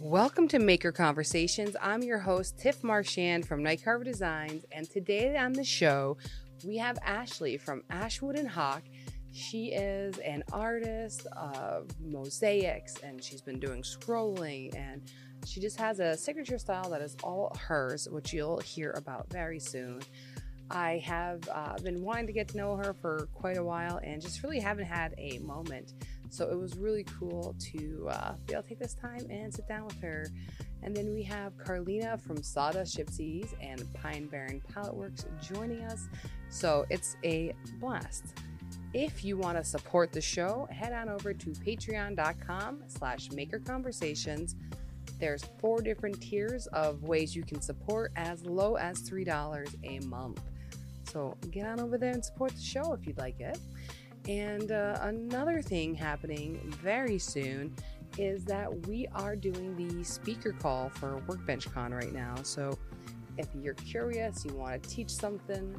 Welcome to Maker Conversations. I'm your host, Tiff Marchand from Night Carver Designs, and today on the show, we have Ashley from Ashwood and Hawke. She is an artist of mosaics, and she's been doing scrolling, and she just has a signature style that is all hers, which you'll hear about very soon. I have uh, been wanting to get to know her for quite a while and just really haven't had a moment. So it was really cool to uh, be able to take this time and sit down with her. And then we have Carlina from Sawdust Gypsies and Pine Barren Pallet Works joining us. So it's a blast. If you want to support the show, head on over to patreon.com slash makerconversations. There's four different tiers of ways you can support as low as $3 a month. So get on over there and support the show if you'd like it. And uh, another thing happening very soon is that we are doing the speaker call for Workbench Con right now. So if you're curious, you want to teach something,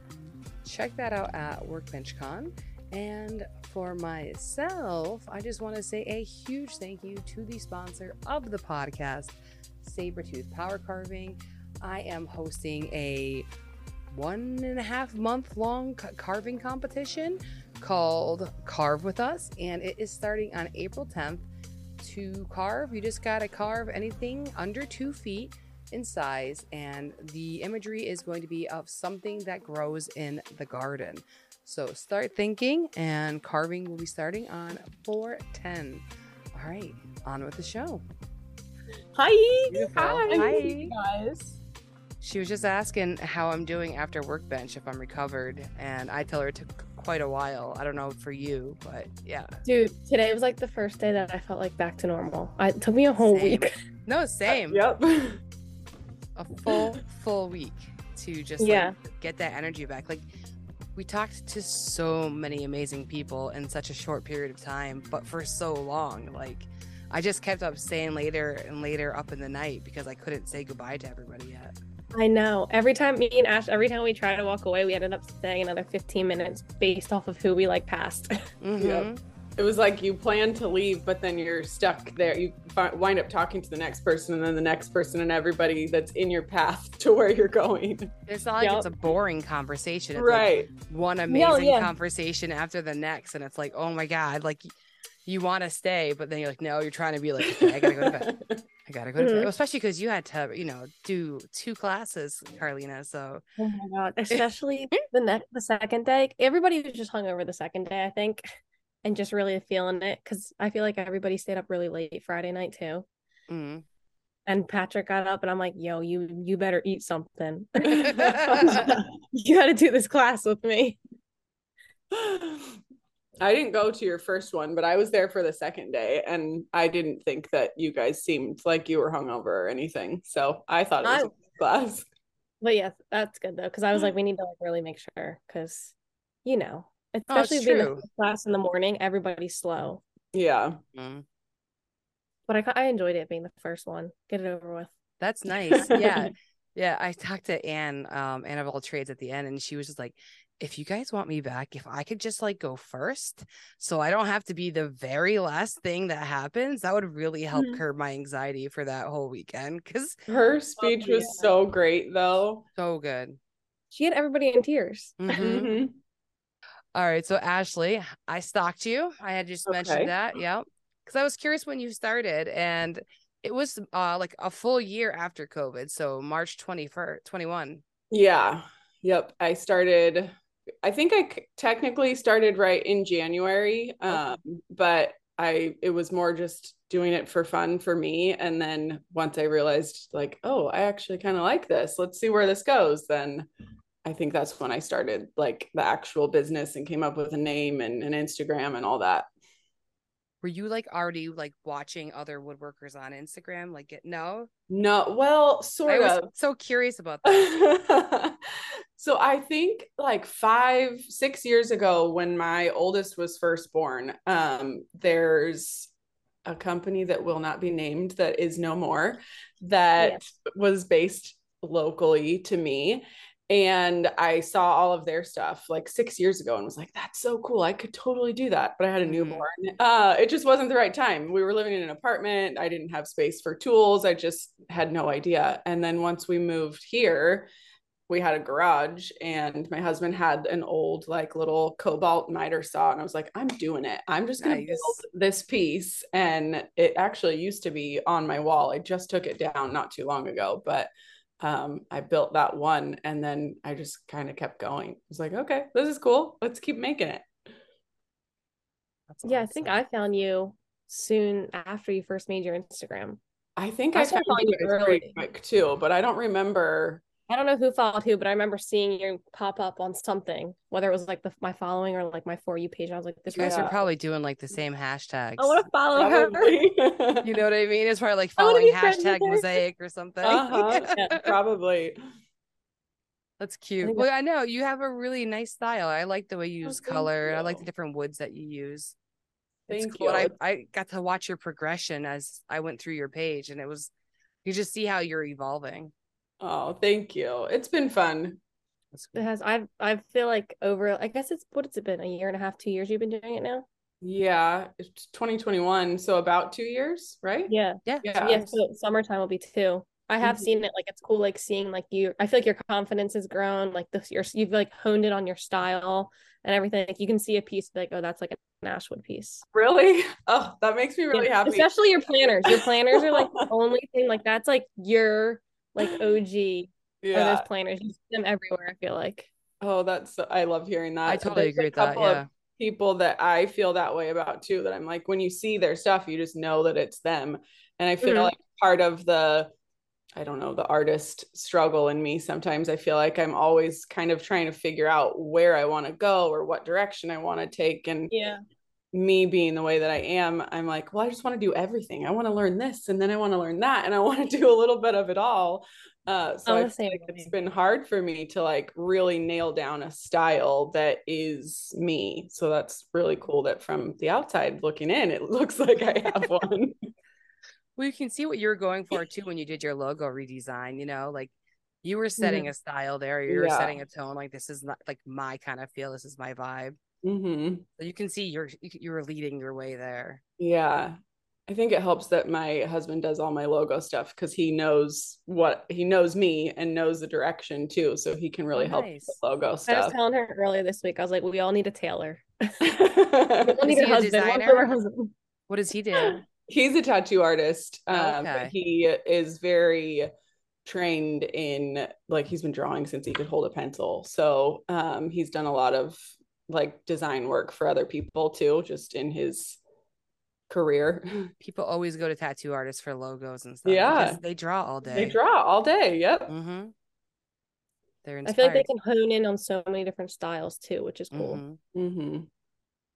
check that out at Workbench Con. And for myself, I just want to say a huge thank you to the sponsor of the podcast, Saburrtooth Power Carving. I am hosting a one and a half month long carving competition called Carve With Us, and it is starting on April 10th. To carve, you just got to carve anything under two feet in size, and the imagery is going to be of something that grows in the garden. So start thinking, and carving will be starting on 410. All right, on with the show. Hi. Beautiful. Hi. Hi. guys. She was just asking how I'm doing after workbench, if I'm recovered, and I tell her it took quite a while. I don't know for you, but yeah. Dude, today was like the first day that I felt like back to normal. I, it took me a whole Same. week. No, same. Yep. A full, full week to just like, Yeah. get that energy back. Like we talked to so many amazing people in such a short period of time, but for so long. Like I just kept up staying later and later up in the night because I couldn't say goodbye to everybody yet. I know. Every time me and Ash, every time we try to walk away, we ended up staying another 15 minutes based off of who we like passed. Mhm. It was like you plan to leave, but then you're stuck there. You fi- wind up talking to the next person, and then the next person, and everybody that's in your path to where you're going. It's not like Yep. it's a boring conversation. It's like Right. one amazing yeah. conversation after the next, and it's like, oh my god, like y- you want to stay, but then you're like, no, you're trying to be like, okay, I gotta go to bed. I gotta go to bed. Mhm. Especially because you had to, you know, do two classes, Carlina. So Oh my god! Especially the next, the second day. Everybody was just hung over the second day, I think, and just really feeling it because I feel like everybody stayed up really late Friday night too. mm. And Patrick got up, and I'm like, "Yo, you you better eat something. you got to do this class with me." I didn't go to your first one, but I was there for the second day, and I didn't think that you guys seemed like you were hungover or anything. So I thought it was I- a good class. But yeah, that's good though, because I was like, we need to like really make sure, because you know, Oh, especially being the class in the morning, everybody's slow. Yeah. Mm. But I I enjoyed it being the first one. Get it over with. That's nice. Yeah. Yeah. I talked to Anne, um, Anne of all trades at the end, and she was just like, if you guys want me back, if I could just like go first, so I don't have to be the very last thing that happens, that would really help Mhm. curb my anxiety for that whole weekend. Cause Her speech was yeah. so great, though. so good. She had everybody in tears. Mhm. Mhm. All right. So Ashley, I stalked you. I had just Okay. mentioned that. Yeah. Because I was curious when you started, and it was uh like a full year after COVID. So March 21st, 21. Yeah. Yep. I started, I think I c- technically started right in January. Um, but I, it was more just doing it for fun for me. And then once I realized, like, oh, I actually kind of like this, let's see where this goes, then I think that's when I started like the actual business and came up with a name and an Instagram and all that. Were you like already like watching other woodworkers on Instagram? Like, get no? No, well, I sort was of. so curious about that. so I think like five, six years ago, when my oldest was first born, um, there's a company that will not be named that is no more that was based locally to me. And I saw all of their stuff like six years ago and was like, that's so cool. I could totally do that. But I had a newborn. Uh, it just wasn't the right time. We were living in an apartment. I didn't have space for tools. I just had no idea. And then once we moved here, we had a garage and my husband had an old like little Kobalt miter saw and i was like i'm doing it i'm just going to build this piece and it actually used to be on my wall i just took it down not too long ago but um, i built that one and then i just kind of kept going i was like okay this is cool let's keep making it That's Yeah, I think. I found you soon after you first made your Instagram. i think I i found you you guys pretty early. quick too but i don't remember I don't know who followed who, but I remember seeing you pop up on something, whether it was like the my following or like my for you page. I was like, this You guys person. are probably doing like the same hashtags. I want to follow her. you know what I mean? It's probably like following be friends with hashtag mosaic or something. uh-huh Yeah. probably That's cute. think Well, I know you have a really nice style. I like the way you Oh, use thank color. I like the different woods that you use. It's Thank cool. You. I, I got to watch your progression as I went through your page, and it was you just see how you're evolving. Oh, thank you. It's been fun. It has. I I feel like over. I guess it's what has it been? A year and a half, two years. You've been doing it now. Yeah, it's 2021, so about two years, right? Yeah. Yeah. Yeah. Yeah. So summertime will be two. I have Mhm. seen it. Like it's cool. Like seeing like you. I feel like your confidence has grown. Like this, you're you've like honed it on your style and everything. Like you can see a piece like, oh, that's like an Ashwood piece. Really? Oh, that makes me really Yeah, happy. Especially your planners. Your planners are like the only thing. Like that's like your like OG are Yeah. those planners. You see them everywhere. I feel like. Oh, that's I love hearing that. I totally There's agree with that. Yeah. people that I feel that way about too. That I'm like, when you see their stuff, you just know that it's them. And I feel Mhm. like part of the, I don't know, the artist struggle in me. Sometimes I feel like I'm always kind of trying to figure out where I want to go or what direction I want to take. And Yeah. Me being the way that I am, I'm like, well, I just want to do everything. I want to learn this and then I want to learn that and I want to do a little bit of it all. Uh, so I'm I the feel same like it's been hard for me to like really nail down a style that is me. So that's really cool that from the outside looking in, it looks like I have one. Well, you can see what you were going for too when you did your logo redesign. You know, like you were setting a style there. You were Yeah. setting a tone. Like this is not like my kind of feel. This is my vibe. Hmm So you can see you're you were leading your way there. Yeah. I think it helps that my husband does all my logo stuff because he knows what he knows me and knows the direction too. So he can really help with nice. the logo I was telling her earlier this week. I was like, we all need a tailor. We Is need a a husband. One designer? for our husband. What does he do? He's a tattoo artist. Oh, Um, okay. but he is very trained in like he's been drawing since he could hold a pencil. So um, he's done a lot of like design work for other people too, just in his career. People always go to tattoo artists for logos and stuff. Yeah. they draw all day. They draw all day. Yep. Mm-hmm. They're I inspired. feel like they can hone in on so many different styles too, which is cool. Mhm. hmm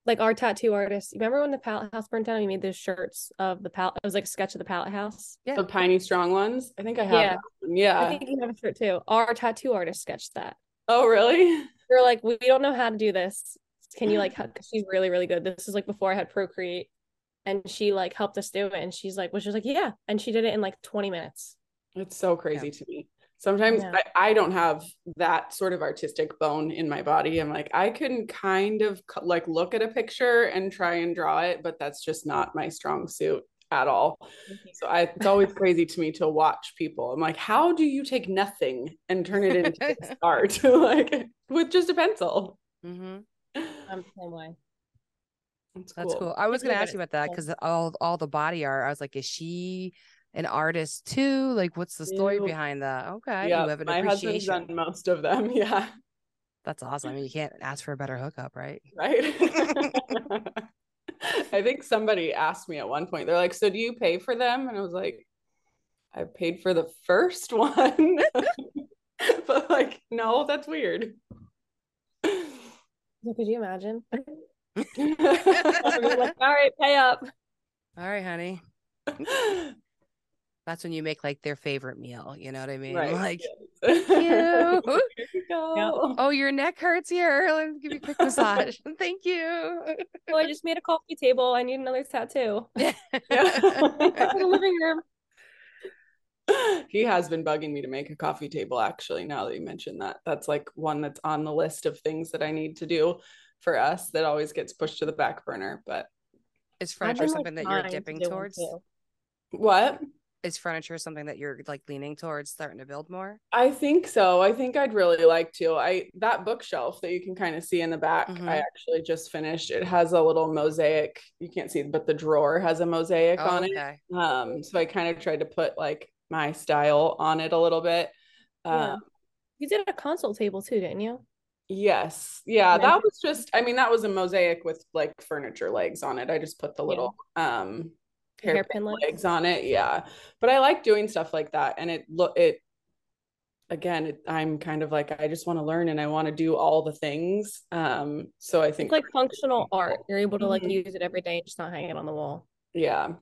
Like our tattoo artist. Remember when the pallet house burnt down? We made those shirts of the pallet. It was like a sketch of the pallet house. Yeah. The piney strong ones. I think I have. Yeah. that one. Yeah. I think you have a shirt too. Our tattoo artist sketched that. Oh, really? We're like, we don't know how to do this. Can you like? Because she's really, really good. This is like before I had Procreate, and she like helped us do it. And she's like, was just like, yeah, and she did it in like twenty minutes. It's so crazy to me. Sometimes Yeah. I, I don't have that sort of artistic bone in my body. I'm like, I can kind of like look at a picture and try and draw it, but that's just not my strong suit at all. So I, it's always crazy to me to watch people. I'm like, how do you take nothing and turn it into art like with just a pencil? Mhm. I'm the same way. That's That's cool. cool. I was gonna ask you about that because all all the body art. I was like, is she an artist too? Like, what's the story behind that? Okay, Yeah, you have an my husband's done most of them. Yeah, That's awesome. I mean, you can't ask for a better hookup, right? right. I think somebody asked me at one point. They're like, "So do you pay for them?" And I was like, "I paid for the first one." but like, no, that's weird. Could you imagine? I'd be right. like, all right, pay up. All right, honey. That's when you make like their favorite meal. You know what I mean? Like, Here you. you go. oh, your neck hurts here. Let me give you a quick massage. Thank you. Oh, I just made a coffee table. I need another tattoo. Yeah. Yeah. The living room. he has been bugging me to make a coffee table actually now that you mentioned that that's like one that's on the list of things that i need to do for us that always gets pushed to the back burner but is furniture something like, that you're dipping to towards what is furniture something that you're like leaning towards starting to build more? I think so. I think i'd really like to. I that bookshelf that you can kind of see in the back mm-hmm. i actually just finished. It has a little mosaic you can't see but the drawer has a mosaic oh, on okay. it um so i kind of tried to put like my style on it a little bit. Yeah. um you did a console table too didn't you? Yes. Yeah that was just i mean that was a mosaic with like furniture legs on it. I just put the little yeah. um hairpin, legs. legs on it. Yeah. But I like doing stuff like that. And it look it again, it, I'm kind of like I just want to learn and I want to do all the things. Um, so I think it's like functional art. You're able to like mm-hmm. use it every day and just not hang it on the wall. Yeah.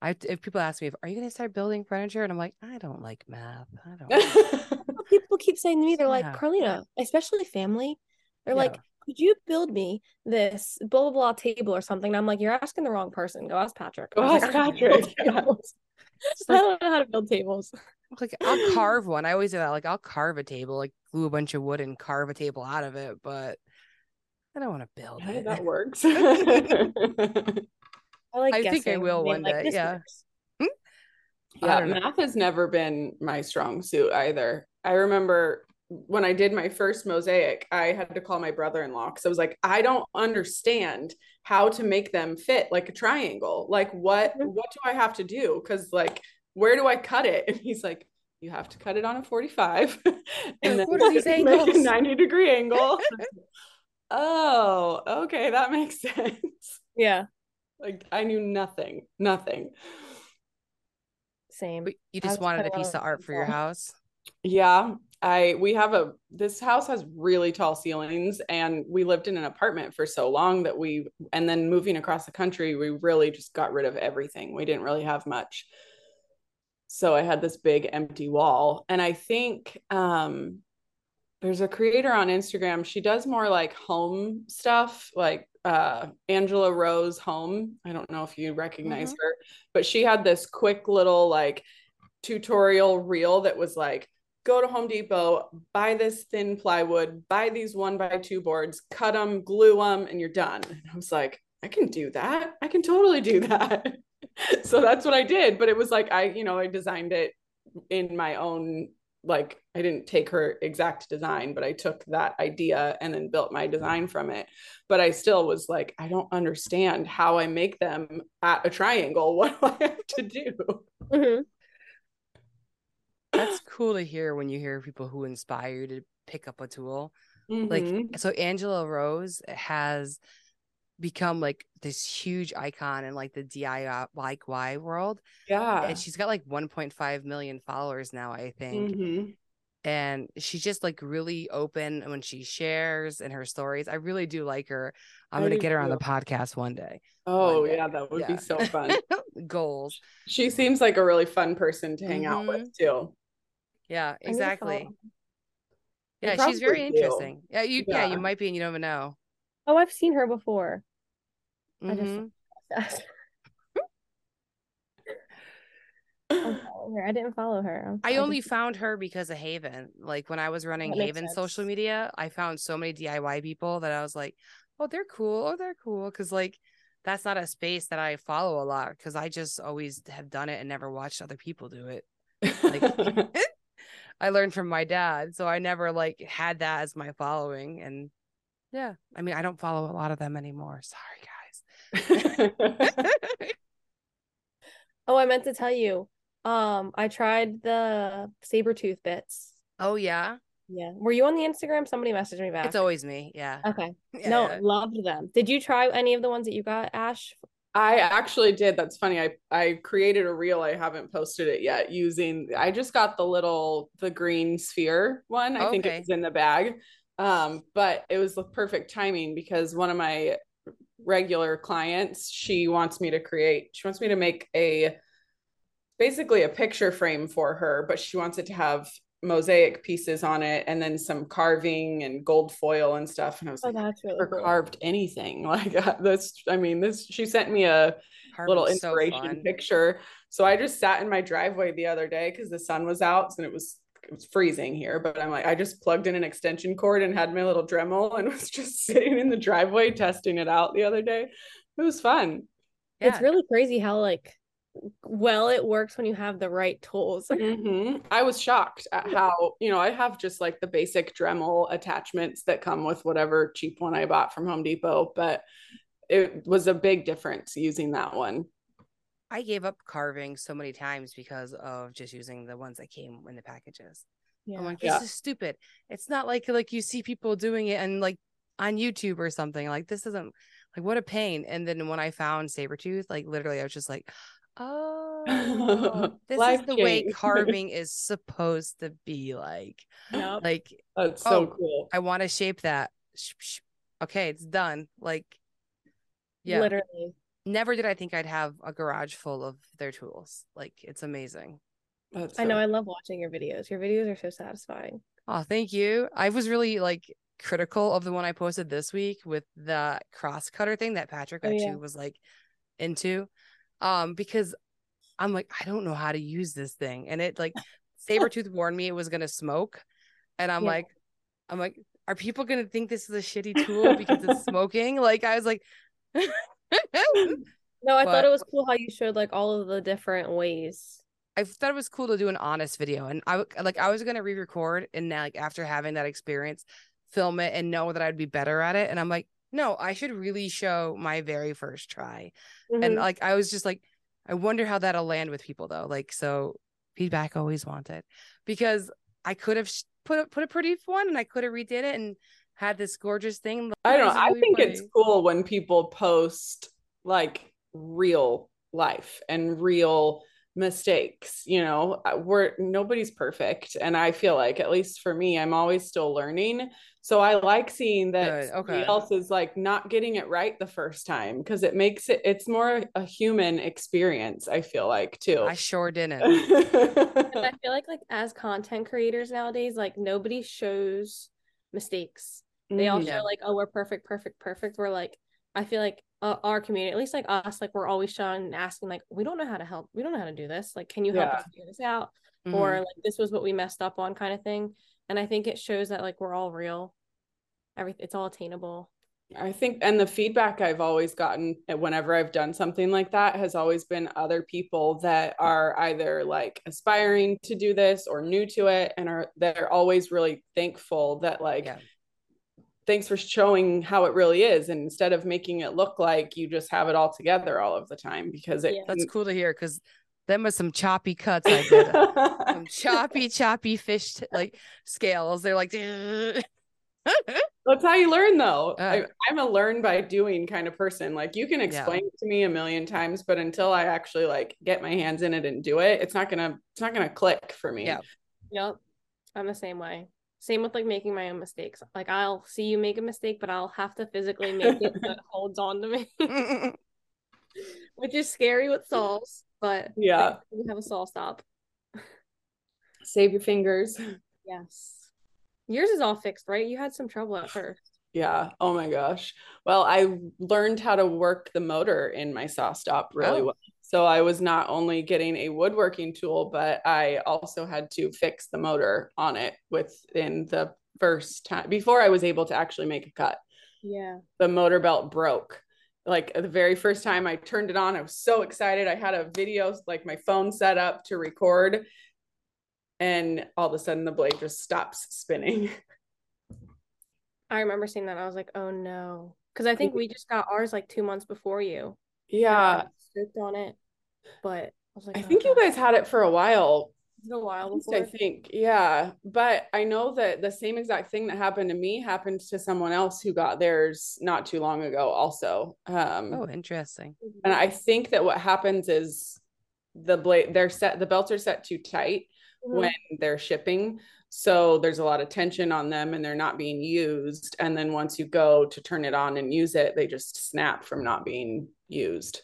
I if people ask me, if, "Are you going to start building furniture?" and I'm like, "I don't like math. I don't." people keep saying to me, they're yeah. like, "Carlina, especially family." They're yeah. like, could you build me this blah blah blah table or something? And I'm like, you're asking the wrong person. Go ask Patrick. Go ask Patrick. I don't know how to build tables. Like I'll carve one. I always do that. Like I'll carve a table, like glue a bunch of wood and carve a table out of it, but I don't want to build yeah, it. That works. I like. I think I will one day. Yeah. Hmm? Yeah, math has never been my strong suit either. I remember when I did my first mosaic, I had to call my brother in law because I was like, I don't understand how to make them fit like a triangle. Like, what what do I have to do? Because like, where do I cut it? And he's like, you have to cut it on a 45 and then make a 90 degree angle. oh, okay, that makes sense. Yeah. Like I knew nothing, nothing. Same. But you just wanted a piece of art for your house? Yeah, I we have a this house has really tall ceilings and we lived in an apartment for so long that we and then moving across the country we really just got rid of everything. We didn't really have much. So I had this big empty wall and I think um there's a creator on Instagram. She does more like home stuff, like uh Angela Rose Home. I don't know if you recognize mm-hmm. her, but she had this quick little like tutorial reel that was like go to Home Depot, buy this thin plywood, buy these one by two boards, cut them, glue them, and you're done. And I was like, I can do that. I can totally do that. so that's what I did. But it was like, I, you know, I designed it in my own, like, I didn't take her exact design, but I took that idea and then built my design from it. But I still was like, I don't understand how I make them at a triangle. What do I have to do? Mm-hmm that's cool to hear when you hear people who inspire you to pick up a tool. Mm-hmm. Like so Angela Rose has become like this huge icon in like the DIY world. Yeah. And she's got like 1.5 million followers now, I think. Mm-hmm. And she's just like really open when she shares and her stories. I really do like her. I'm going to get her on the podcast one day. Oh, one day. yeah, that would yeah. be so fun. Goals. She seems like a really fun person to hang mm-hmm. out with, too. Yeah, exactly. Yeah, she's very do. interesting. Yeah, you yeah. yeah. you might be and you don't even know. Oh, I've seen her before. Mm-hmm. I just I didn't follow her. I, I only just... found her because of Haven. Like when I was running Haven social media, I found so many DIY people that I was like, "Oh, they're cool. Oh, they're cool." Because like that's not a space that I follow a lot because I just always have done it and never watched other people do it. Like I learned from my dad. So I never like had that as my following. And yeah, I mean, I don't follow a lot of them anymore. Sorry, guys. oh, I meant to tell you. Um, I tried the Saburrtooth bits. Oh yeah. Yeah. Were you on the Instagram? Somebody messaged me back. It's always me. Yeah. Okay. Yeah, no, yeah. loved them. Did you try any of the ones that you got, Ash? I actually did. That's funny. I I created a reel. I haven't posted it yet using I just got the little the green sphere one. I okay. think it's in the bag. Um, but it was the perfect timing because one of my regular clients, she wants me to create, she wants me to make a basically a picture frame for her, but she wants it to have mosaic pieces on it and then some carving and gold foil and stuff. And I was Oh, like, that's really cool. carved anything like uh, this. I mean, this, she sent me a little Carving's so inspiration fun. picture. So I just sat in my driveway the other day because the sun was out and it was it was freezing here. But I'm like, I just plugged in an extension cord and had my little Dremel and was just sitting in the driveway testing it out the other day. It was fun. yeah. It's really crazy how like well it works when you have the right tools. Mhm. I was shocked at how, you know, I have just like the basic Dremel attachments that come with whatever cheap one I bought from Home Depot, but it was a big difference using that one. I gave up carving so many times because of just using the ones that came in the packages. I'm like, this Yeah. is stupid. It's not like like you see people doing it and like on YouTube or something. Like this isn't like what a pain. And then when I found Saburrtooth, like literally I was just like, oh, this is the way carving is supposed to be like. Yep. Like That's so Oh, cool. I want to shape that. Sh- sh- Okay, it's done. Like yeah. Literally. Never did I think I'd have a garage full of their tools. Like it's amazing. That's I know so- I love watching your videos. Your videos are so satisfying. Oh, thank you. I was really like critical of the one I posted this week with the cross cutter thing that Patrick Oh, actually yeah. was like into. Um, because I'm like, I don't know how to use this thing. And it like Saburrtooth warned me it was gonna smoke. And I'm Yeah. like, I'm like, are people gonna think this is a shitty tool because it's smoking? Like I was like No, I But- thought it was cool how you showed like all of the different ways. I thought it was cool to do an honest video, and I like I was gonna re-record, and now like after having that experience, film it and know that I'd be better at it. And I'm like, no, I should really show my very first try. And Mhm. like I was just like, I wonder how that'll land with people though. Like so, feedback always wanted because I could have put a, put a pretty one, and I could have redid it and had this gorgeous thing. I don't know. I think it's cool when people post like real life and real mistakes you know Uh, we're nobody's perfect and i feel like at least for me i'm always still learning so i like seeing that Good, somebody okay. else is like not getting it right the first time because it makes it it's more a human experience i feel like too I sure didn't. And I feel like like as content creators nowadays, like nobody shows mistakes. They all Mhm. Yeah. show like, oh, we're perfect, perfect, perfect. We're like, I feel like uh, our community, at least like us, like we're always showing and asking, like, we don't know how to help. We don't know how to do this. Like, can you help Yeah. us figure this out? Mhm. Or like, this was what we messed up on, kind of thing. And I think it shows that like we're all real. Everything, it's all attainable. I think, and the feedback I've always gotten eh, whenever I've done something like that has always been other people that are either like aspiring to do this or new to it, and are they're always really thankful that like, Yeah. thanks for showing how it really is, and instead of making it look like you just have it all together all of the time, because it Yeah. That's cool to hear because them with some choppy cuts I did. some choppy, choppy fish t- like scales. They're like, That's how you learn, though. Uh, I, I'm a learn by doing kind of person. Like you can explain it to me a million times, but until I actually like get my hands in it and do it, it's not gonna it's not gonna click for me. Yeah. Yep. I'm the same way. Same with like making my own mistakes. Like I'll see you make a mistake, but I'll have to physically make it so it holds on to me, which is scary with saws. But Yeah. we have a saw stop. Save your fingers. Yes. Yours is all fixed, right? You had some trouble at first. Yeah. Oh my gosh. Well, I learned how to work the motor in my saw stop really Oh. well. So I was not only getting a woodworking tool, but I also had to fix the motor on it within the first time before I was able to actually make a cut. Yeah. the motor belt broke. Like the very first time I turned it on, I was so excited. I had a video, like my phone set up to record, and all of a sudden the blade just stops spinning. I remember seeing that. I was like, oh no. Because I think we just got ours like two months before you. Yeah, Stripped on it. But I was like, I oh, think you guys had it for a while. A while before. I think, yeah. But I know that the same exact thing that happened to me happened to someone else who got theirs not too long ago, also. Um, oh, interesting. And I think that what happens is the blade they're set the belts are set too tight Mhm. when they're shipping. So there's a lot of tension on them and they're not being used. And then once you go to turn it on and use it, they just snap from not being used.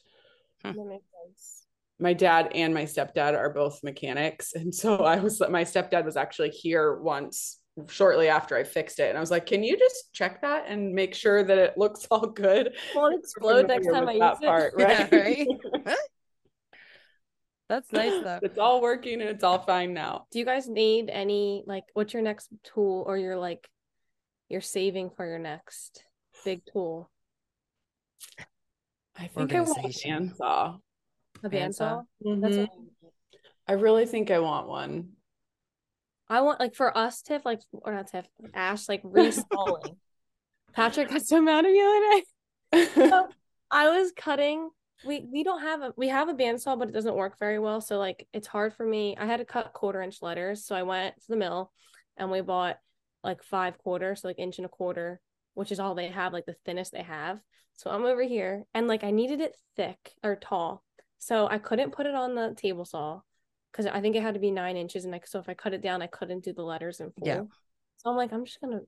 That makes sense. my dad and my stepdad are both mechanics. And so I was, my stepdad was actually here once shortly after I fixed it. And I was like, can you just check that and make sure that it looks all good? Won't explode next time I use it. Part, right? Yeah, right? That's nice though. It's all working and it's all fine now. Do you guys need any like what's your next tool or your like you're saving for your next big tool? I think I want a bandsaw. A bandsaw? Mm-hmm. That's what I really think I want one. I want like for us, Tiff, like or not Tiff, Ash, like reinstalling. Patrick got so mad at me the other day. so I was cutting. We we don't have a we have a bandsaw, but it doesn't work very well. So like it's hard for me. I had to cut quarter inch letters, so I went to the mill and we bought like five quarters, so like inch and a quarter, which is all they have, like the thinnest they have. So I'm over here and like I needed it thick or tall. So I couldn't put it on the table saw because I think it had to be nine inches. And like, so if I cut it down, I couldn't do the letters in full. Yeah. So I'm like, I'm just gonna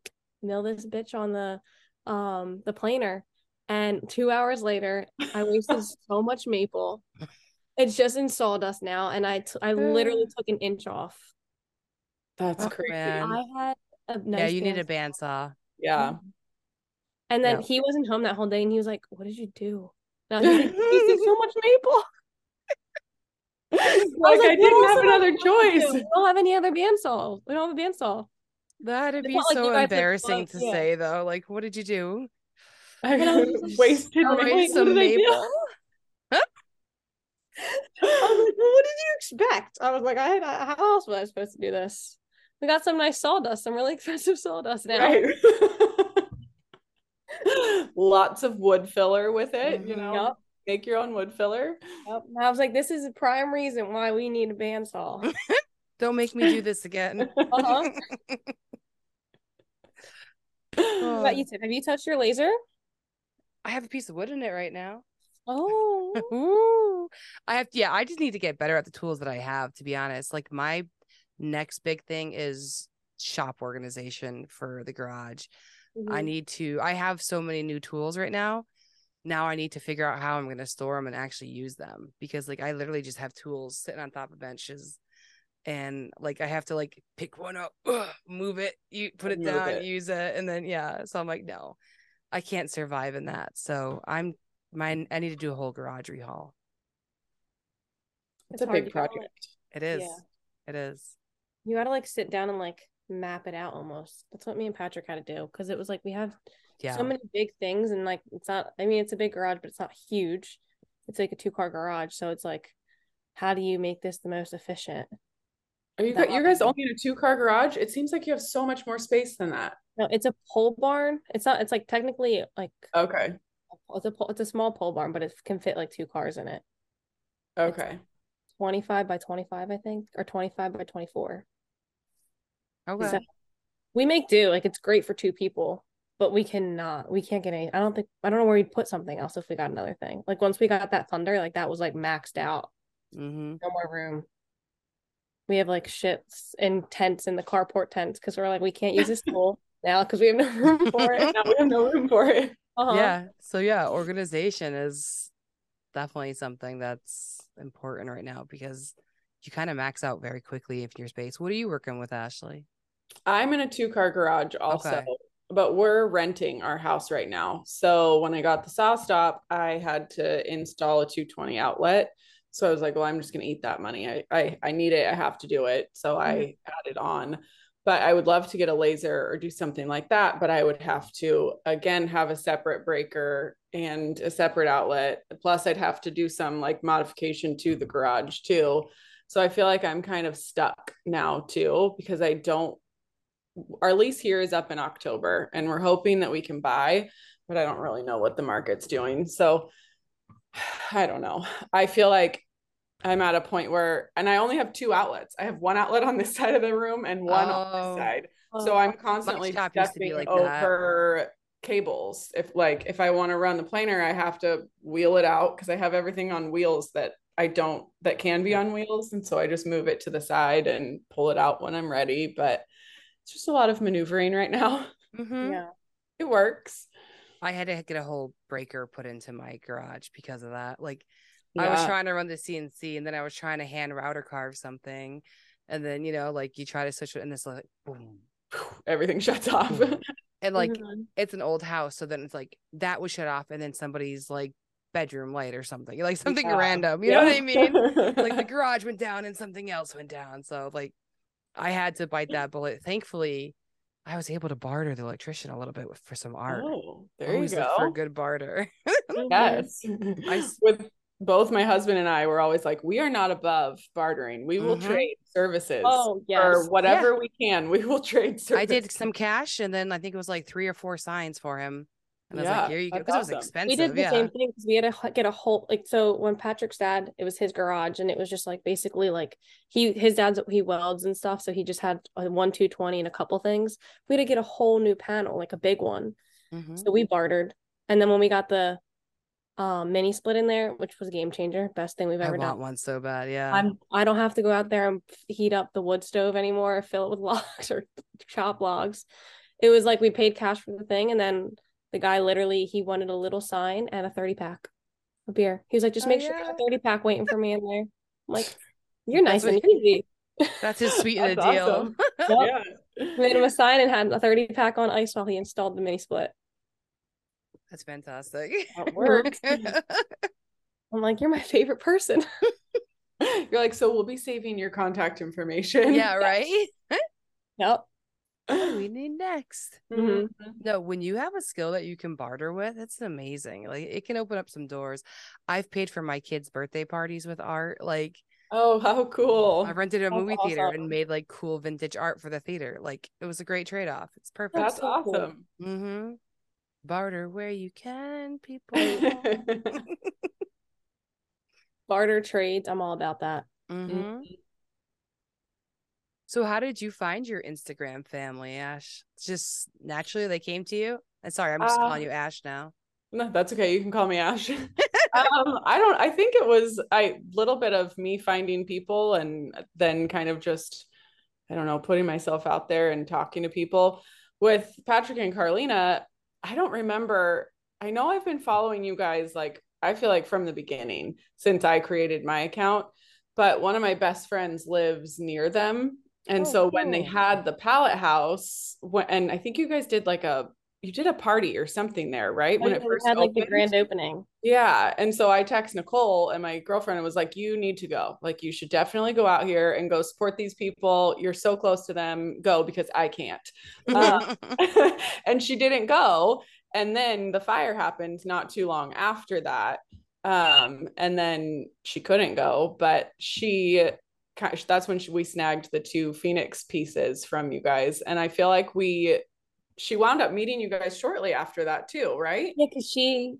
mill this bitch on the um the planer. And two hours later, I wasted so much maple. It's just in sawdust now, and I, t- I literally mm. took an inch off. That's oh, crazy. Man. I had a nice yeah. You need a bandsaw. Yeah. And then yeah. he wasn't home that whole day, and he was like, "What did you do?" Now he's like, "Wasted so much maple." like, I, like, I didn't have another choice. We don't have any other bandsaw. We don't have a bandsaw. That'd be so like embarrassing to yeah. say though. Like, what did you do? I wasted my some maple. I was like, well, what did you expect? I was like, I had, how else was I supposed to do this? We got some nice sawdust, some really expensive sawdust now. Right. Lots of wood filler with it, you know. Yep. Make your own wood filler. Yep. I was like, this is a prime reason why we need a bandsaw. Don't make me do this again. uh-huh. What about you, Tiff? Have you touched your laser? I have a piece of wood in it right now. Oh. I have yeah, I just need to get better at the tools that I have, to be honest. Like my next big thing is shop organization for the garage. Mm-hmm. I need to I have so many new tools right now now I need to figure out how I'm going to store them and actually use them because like I literally just have tools sitting on top of benches and like I have to like pick one up, ugh, move it, you put it move down, it. use it and then yeah, so I'm like no. I can't survive in that. So I'm mine I need to do a whole garage rehaul. It's, it's a big project. It is. Yeah. It is. You got to like sit down and like map it out almost. That's what me and Patrick had to do because it was like we have yeah. so many big things and like it's not I mean it's a big garage but it's not huge. It's like a two car garage so it's like how do you make this the most efficient? Are you you guys only in a two car garage? It seems like you have so much more space than that. No, it's a pole barn. It's not it's like technically like Okay. It's a it's a small pole barn but it can fit like two cars in it. Okay. It's 25 by 25 I think or 25 by 24. Okay. So we make do like it's great for two people but we cannot we can't get any i don't think i don't know where we'd put something else if we got another thing like once we got that thunder like that was like maxed out mm-hmm. no more room we have like shits and tents in the carport tents because we're like we can't use this tool now because we have no room for it now we have no room for it uh-huh. yeah so yeah organization is definitely something that's important right now because you kind of max out very quickly if your space what are you working with ashley i'm in a two car garage also okay but we're renting our house right now. So when I got the saw stop, I had to install a 220 outlet. So I was like, well, I'm just gonna eat that money. I I, I need it. I have to do it. So mm-hmm. I added on. But I would love to get a laser or do something like that. But I would have to again have a separate breaker and a separate outlet. Plus, I'd have to do some like modification to the garage too. So I feel like I'm kind of stuck now too because I don't our lease here is up in October and we're hoping that we can buy, but I don't really know what the market's doing. So I don't know. I feel like I'm at a point where, and I only have two outlets. I have one outlet on this side of the room and one oh. on this oh. side. So I'm constantly stepping like over that. cables. If like if I want to run the planer, I have to wheel it out because I have everything on wheels that I don't that can be on wheels, and so I just move it to the side and pull it out when I'm ready. But it's just a lot of maneuvering right now. Mm-hmm. Yeah. It works. I had to get a whole breaker put into my garage because of that. Like I was trying to run the CNC and then I was trying to hand router carve something. And then, you know, like you try to switch it and it's like boom. Everything shuts off. And like Mhm. it's an old house. So then it's like that was shut off and then somebody's like bedroom light or something. Like something Yeah. random. You know what I mean? like like the garage went down and something else went down. So like I had to bite that bullet. Thankfully, I was able to barter the electrician a little bit for some art. Oh, there Always you look for a good barter. Yes. I s- With both my husband and I, we're always like, we are not above bartering. We will Mhm. trade services Oh yes. or whatever we can. We will trade services. I did some cash and then I think it was like three or four signs for him. And I was Yeah, like, here you go. that's Because it was expensive. we did the yeah. same thing because we had to get a whole like so when Patrick's dad it was his garage and it was just like basically like he his dad's he welds and stuff so he just had a one two twenty and a couple things we had to get a whole new panel like a big one Mhm. so we bartered and then when we got the um mini split in there which was a game changer best thing we've I ever want done one so bad. Yeah. I'm I don't have to go out there and heat up the wood stove anymore, fill it with logs or chop logs. It was like we paid cash for the thing, and then the guy literally he wanted a little sign and a 30 pack of beer. He was like, just Oh, make sure you have a 30 pack waiting for me in there. I'm like, you're nice That's and easy. That's his sweet of the That's deal. awesome. Yep. Yeah. Made him a sign and had a 30 pack on ice while he installed the mini split. That's fantastic. That works. I'm like, you're my favorite person. You're like, so we'll be saving your contact information. yeah, right? Yep. What do we need next? Mhm. No, when you have a skill that you can barter with, it's amazing. Like it can open up some doors. I've paid for my kids' birthday parties with art. Like Oh, how cool. I rented a That's movie theater awesome. and made like cool vintage art for the theater. Like it was a great trade off. It's perfect. That's so cool. awesome. mm-hmm. Barter where you can, people. Barter trades. I'm all about that. hmm So how did you find your Instagram family, Ash? Just naturally they came to you? And sorry, I'm just Uh, calling you Ash now. No, that's okay. You can call me Ash. um, I don't. I think it was a little bit of me finding people, and then kind of just, I don't know, putting myself out there and talking to people. With Patrick and Carlina, I don't remember. I know I've been following you guys like I feel like from the beginning since I created my account, but one of my best friends lives near them, and Oh, so when they had the pallet house, when, and I think you guys did like a you did a party or something there, right? When it first had like the grand opening. Yeah. And so I text Nicole and my girlfriend and was like, you need to go. Like, you should definitely go out here and go support these people. You're so close to them. Go because I can't. Uh, and she didn't go. And then the fire happened not too long after that. Um, and then she couldn't go, but she that's when she, we snagged the two Phoenix pieces from you guys. And I feel like we she wound up meeting you guys shortly after that too, right? Yeah, because she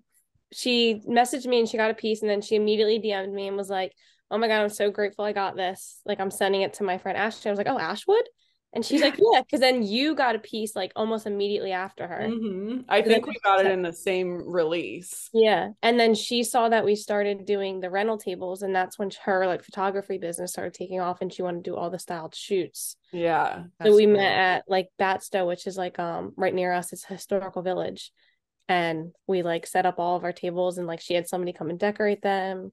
she messaged me and she got a piece, and then she immediately DM'd me and was like, "Oh my god, I'm so grateful I got this. Like, I'm sending it to my friend Ashley." I was like, "Oh, Ashwood," and she's like, "Yeah," because then you got a piece like almost immediately after her. Mhm. I So think we got it in the same release. Yeah, and then she saw that we started doing the rental tables, and that's when her like photography business started taking off, and she wanted to do all the styled shoots. Yeah. so we cool. met at like Batsto, which is like um right near us. It's a historical village, and we like set up all of our tables, and like she had somebody come and decorate them,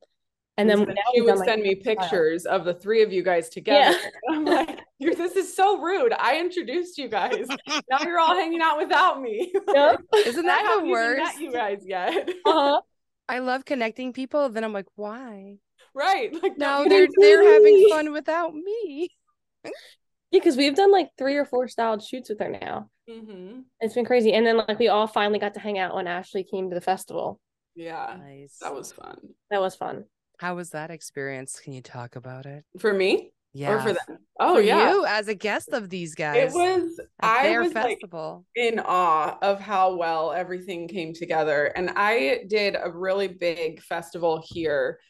and then so now she would done, like, send me style. pictures of the three of you guys together. I'm like, you're, this is so rude. I introduced you guys. now you're all hanging out without me. Yep. Isn't I that haven't the even worst? met you guys yet. Uh-huh. I love connecting people. Then I'm like, why? right. Like Now they're they're see having fun without me. Yeah, because we've done like three or four styled shoots with her now. Mhm. It's been crazy, and then like we all finally got to hang out when Ashley came to the festival. Yeah. Nice. That was fun. That was fun. How was that experience? Can you talk about it? For me? Yeah. Or for them? Oh for yeah. you as a guest of these guys. It was I was like festival. in awe of how well everything came together. And I did a really big festival here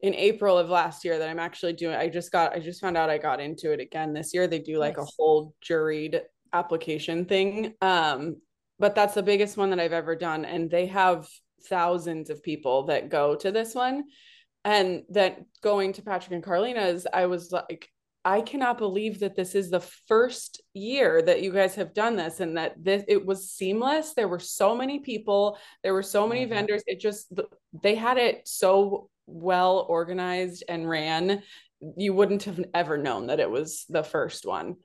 in April of last year that I'm actually doing. I just got, I just found out I got into it again this year. They do like a whole juried application thing. Um, but that's the biggest one that I've ever done. And they have thousands of people that go to this one. And then going to Patrick and Carlina's, I was like, I cannot believe that this is the first year that you guys have done this and that this it was seamless. There were so many people, there were so many Mhm. vendors. It just they had it so well organized and ran. You wouldn't have ever known that it was the first one.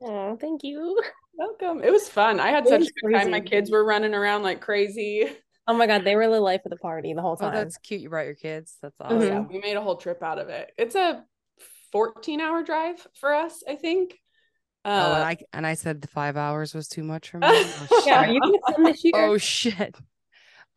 Oh, thank you. Welcome. It was fun. I had It such a good time. My kids were running around like crazy. Oh my god, they were the life of the party the whole Oh, time. that's cute. You brought your kids. That's Oh awesome. yeah, we made a whole trip out of it. It's a 14 hour drive for us, I think. Oh, and Uh, I and I said the five hours was too much for me. Oh, yeah, shit. you gonna come this year? Oh shit.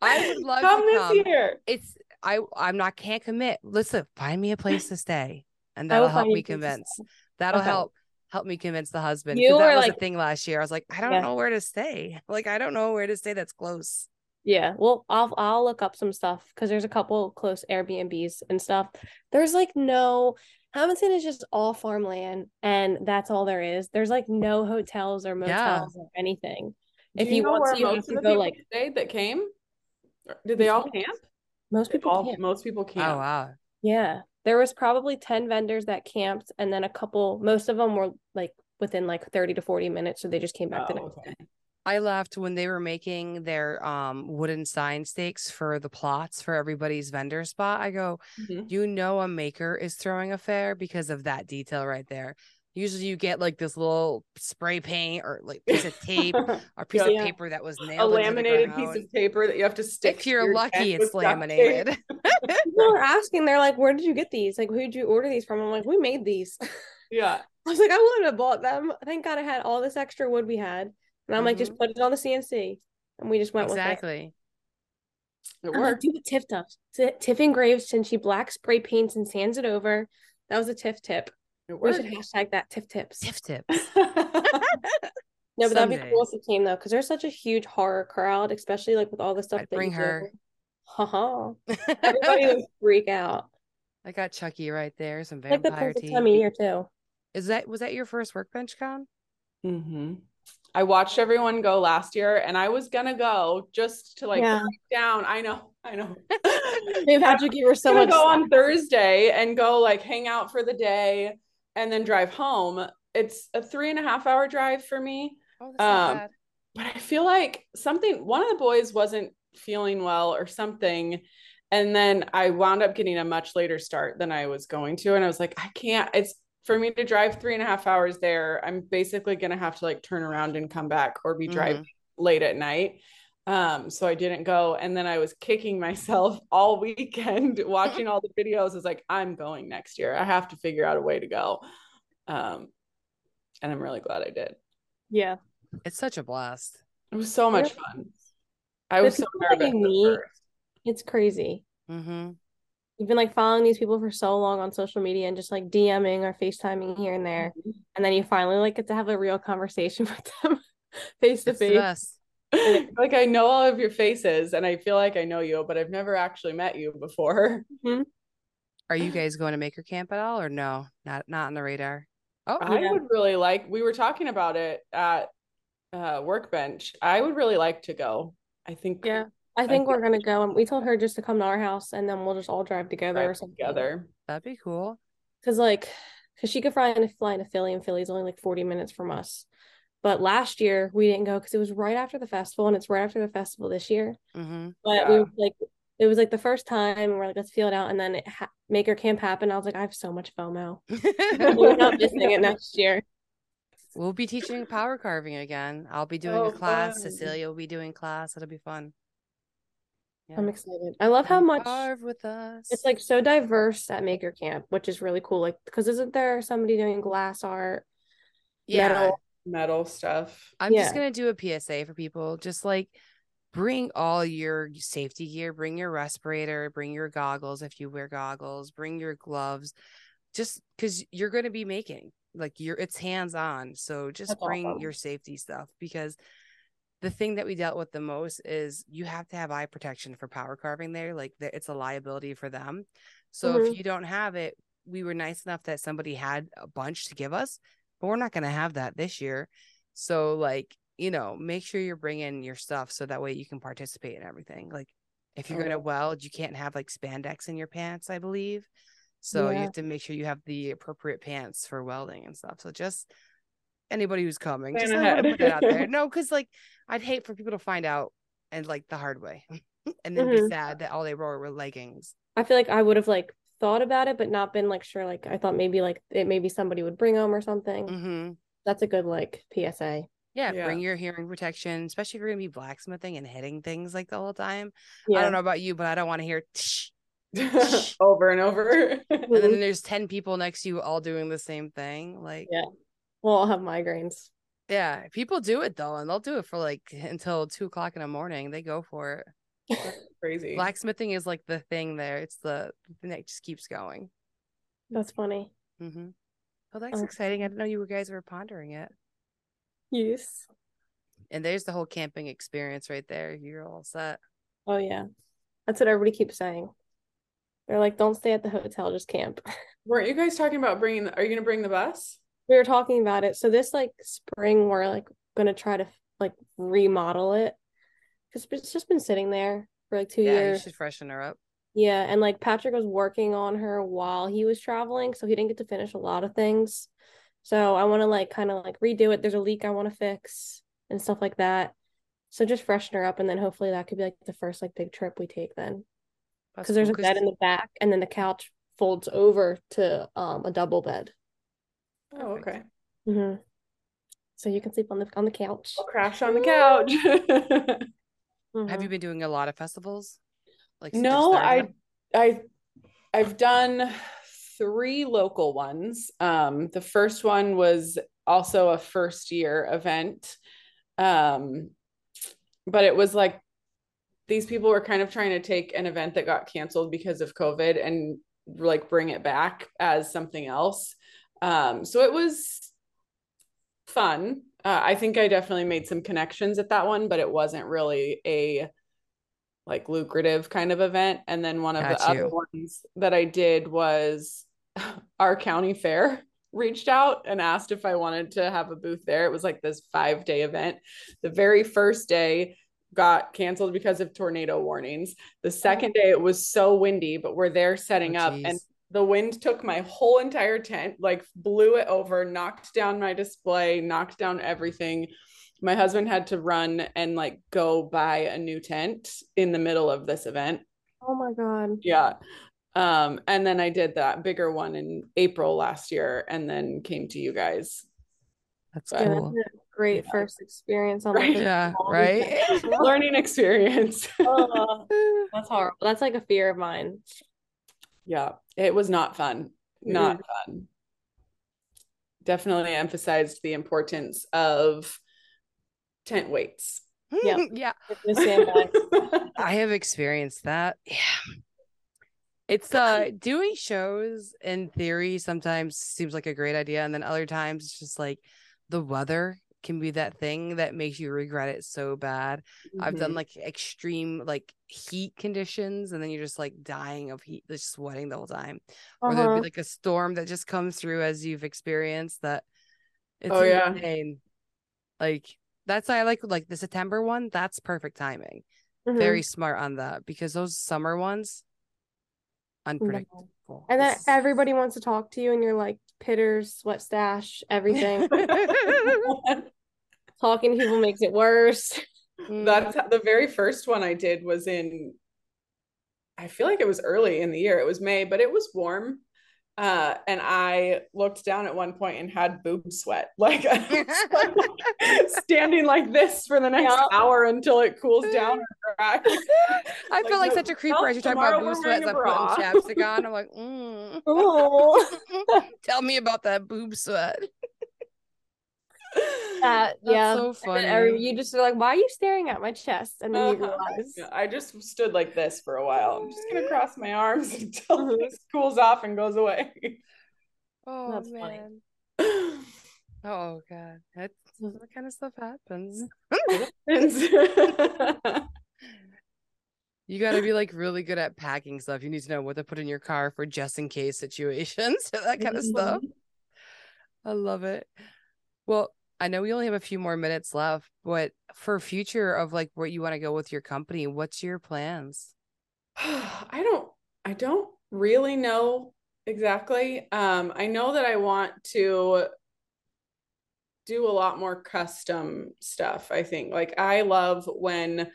I would love come to this come. year. It's I I'm not can't commit. Listen, find me a place to stay, and that'll help me a place to convince. That'll Okay. help help me convince the husband. You Because that are was like- the thing last year. I was like, I don't Yeah. know where to stay. Like I don't know where to stay that's close. Yeah, well, I'll I'll look up some stuff because there's a couple close Airbnbs and stuff. There's like no Hamilton is just all farmland, and that's all there is. There's like no hotels or Yeah. motels or anything. Do If you know want where to, you have most to of the go like stayed that came? Did they all camp? most people all, camp. most people oh, camp. Oh wow. Yeah, there was probably 10 vendors that camped, and then a couple, most of them were like within like 30 to 40 minutes, so they just came back the Oh, next okay. day. I left when they were making their um wooden sign stakes for the plots for everybody's vendor spot. I go, Mhm. you know a maker is throwing a fair because of that detail right there. Usually you get like this little spray paint or like piece of tape or piece Yeah. of Yeah. paper that was a nailed the laminated piece of paper that you have to stick. If you're your lucky, it's with duct tape. laminated. People were asking, they're like, "Where did you get these? Like, who did you order these from?" I'm like, "We made these." Yeah. I was like, "I wouldn't have bought them. Thank God I had all this extra wood we had." And I'm like, "Just Mhm. put it on the CNC," and we just went with it. exactly. It I'm like, worked. do the Tiff does. Ti- Tiff engraves and she black spray paints and sands it over. That was a Tiff tip. It We should hashtag that Tiff tips. Tiff tips. No, but that'd be cool if days. you came though, because there's such a huge horror crowd, especially like with all the stuff I'd that bring you her. do. Haha. Everybody would freak out. I got Chucky right there. Some Like the vampire perfect tea. time of year too. Is that was that your first workbench con? hmm I watched everyone go last year, and I was gonna go just to like Yeah. break down. I know, I know. Me and Patrick, you were so I'm gonna much. go on Thursday and go like hang out for the day, and then drive home. It's a three and a half hour drive for me, Oh, that's not Um, bad. but I feel like something. One of the boys wasn't feeling well or something. And then I wound up getting a much later start than I was going to. And I was like, I can't, it's for me to drive three and a half hours there. I'm basically going to have to like turn around and come back or be driving late at night. Um, so I didn't go. And then I was kicking myself all weekend watching all the videos. I was like, I'm going next year. I have to figure out a way to go. Um, and I'm really glad I did. Yeah. It's such a blast. It was so much fun. I was so people nervous. meet- It's crazy. Mm-hmm. You've been like following these people for so long on social media and just like DMing or FaceTiming here and there. And then you finally like get to have a real conversation with them face to face. like I know all of your faces and I feel like I know you, but I've never actually met you before. Are you guys going to Maker Camp at all, or no? Not not on the radar. Oh, I Yeah. would really like we were talking about it at uh workbench. I would really like to go. I think Yeah. I think we're gonna go and we told her just to come to our house and then we'll just all drive together or something. together. that'd be cool. Cause like, cause she could fly in fly into Philly and Philly's only like 40 minutes from us. But last year we didn't go because it was right after the festival and it's right after the festival this year. Mm-hmm. But we Yeah. were like, it was like the first time and we're like, let's feel it out. And then it ha- Maker Camp happen. I was like, I have so much FOMO. We're not missing it next year. we'll be teaching power carving again. I'll be doing Oh, a class. fun. Cecilia will be doing class. It'll be fun. I'm excited. I love how much carve with us. it's like so diverse at Maker Camp, which is really cool. Like, because isn't there somebody doing glass art, yeah. metal? Metal stuff. I'm just gonna do a PSA for people. Just like bring all your safety gear, bring your respirator, bring your goggles if you wear goggles, bring your gloves, just because you're gonna be making like you're it's hands on. So just That's bring awesome. your safety stuff because the thing that we dealt with the most is you have to have eye protection for power carving there. Like it's a liability for them. So Mhm. if you don't have it, we were nice enough that somebody had a bunch to give us, but we're not going to have that this year. So like, you know, make sure you're bringing your stuff so that way you can participate in everything. Like if you're going to weld, you can't have like spandex in your pants, I believe. So you have to make sure you have the appropriate pants for welding and stuff. So just anybody who's coming, Plan just I want to ahead. put that out there. No, because like I'd hate for people to find out and like the hard way, and then be Mhm. sad that all they wore were leggings. I feel like I would have like thought about it, but not been like sure. Like I thought maybe like it maybe somebody would bring them or something. hmm That's a good like PSA. Yeah, Yeah. bring your hearing protection, especially if you're gonna be blacksmithing and hitting things like the whole time. Yeah. I don't know about you, but I don't want to hear. Tsh, over and over. and then there's 10 people next to you all doing the same thing like Yeah. Well, I'll have migraines. yeah people do it though and they'll do it for like until two o'clock in the morning they go for it Crazy. blacksmithing is like the thing there it's the thing that just keeps going That's funny. mm-hmm. oh that's exciting i didn't know you guys were pondering it Yes. and there's the whole camping experience right there you're all set Oh yeah. That's what everybody keeps saying. They're like, don't stay at the hotel, just camp. Weren't you guys talking about bringing? Are you going to bring the bus? We were talking about it. So this like spring, we're like gonna try to like remodel it because it's just been sitting there for like two yeah you years. should freshen her up Yeah, and like Patrick was working on her while he was traveling, so he didn't get to finish a lot of things. So I want to like kind of like redo it. There's a leak I want to fix and stuff like that. So just freshen her up, and then hopefully that could be like the first like big trip we take then. Because there's cool, a bed in the back, and then the couch folds over to um a double bed. Oh, Perfect. okay. hmm So you can sleep on the on the couch. I'll crash on the couch. have Mhm. you been doing a lot of festivals like no, I I I've done three local ones. Um, the first one was also a first year event. Um, but it was like these people were kind of trying to take an event that got canceled because of COVID and like bring it back as something else. Um, so it was fun. Uh, I think I definitely made some connections at that one, but it wasn't really a like lucrative kind of event. And then one of Got the other ones that I did was our county fair reached out and asked if I wanted to have a booth there. It was like this five day event. The very first day got canceled because of tornado warnings. The second day it was so windy, but we're there setting Oh, up and. The wind took my whole entire tent, like blew it over, knocked down my display, knocked down everything. My husband had to run and like go buy a new tent in the middle of this event. Oh my god. Yeah. Um, and then I did that bigger one in April last year and then came to you guys. that's But- Yeah, that's cool great Yeah. first experience on Right. yeah right. Learning experience. Oh, that's horrible. That's like a fear of mine. Yeah, it was not fun. Not fun. Definitely emphasized the importance of tent weights. Yeah. yeah I have experienced that. Yeah. It's uh doing shows in theory sometimes seems like a great idea and then other times it's just like the weather can be that thing that makes you regret it so bad. I've done Mhm. like extreme like heat conditions and then you're just like dying of heat, just sweating the whole time. Or there'll Uh-huh. be like a storm that just comes through as you've experienced that it's Oh, yeah. Like that's why I like like the September one, that's perfect timing Mhm. very smart on that because those summer ones unpredictable And then everybody wants to talk to you, and you're like pitters, sweat stash, everything. Talking to people makes it worse. That's the very first one I did was in I feel like it was early in the year. It was May, but it was warm. Uh, and I looked down at one point and had boob sweat, like standing like this for the next Yeah. hour until it cools down. I Like, feel like no, such a creeper as you're talking about boob we're wearing sweats. a I'm putting chapstick on. I'm like, mm. Tell me about that boob sweat. yeah. so funny. you just are like, why are you staring at my chest? And then you Uh-huh. realize, Yeah, I just stood like this for a while. I'm just gonna cross my arms until Mhm. this cools off and goes away. Oh That's funny. Oh god. That's that kind of stuff happens. You got to be like really good at packing stuff. You need to know what to put in your car for just in case situations, that kind of stuff. I love it. Well, I know we only have a few more minutes left, but for future of like where you want to go with your company, what's your plans? I don't I don't really know exactly. Um, I know that I want to do a lot more custom stuff. I think like I love when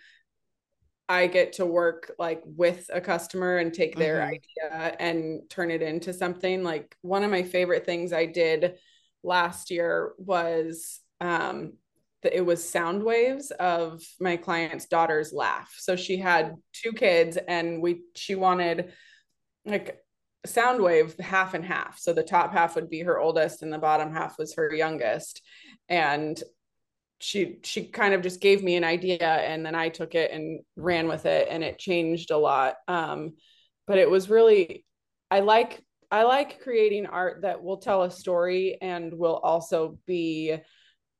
I get to work like with a customer and take their Mhm. idea and turn it into something. Like one of my favorite things I did last year was um th- it was sound waves of my client's daughter's laugh. So she had two kids and we she wanted like sound wave half and half. So the top half would be her oldest and the bottom half was her youngest. And she she kind of just gave me an idea and then I took it and ran with it and it changed a lot. Um, but it was really I like I like creating art that will tell a story and will also be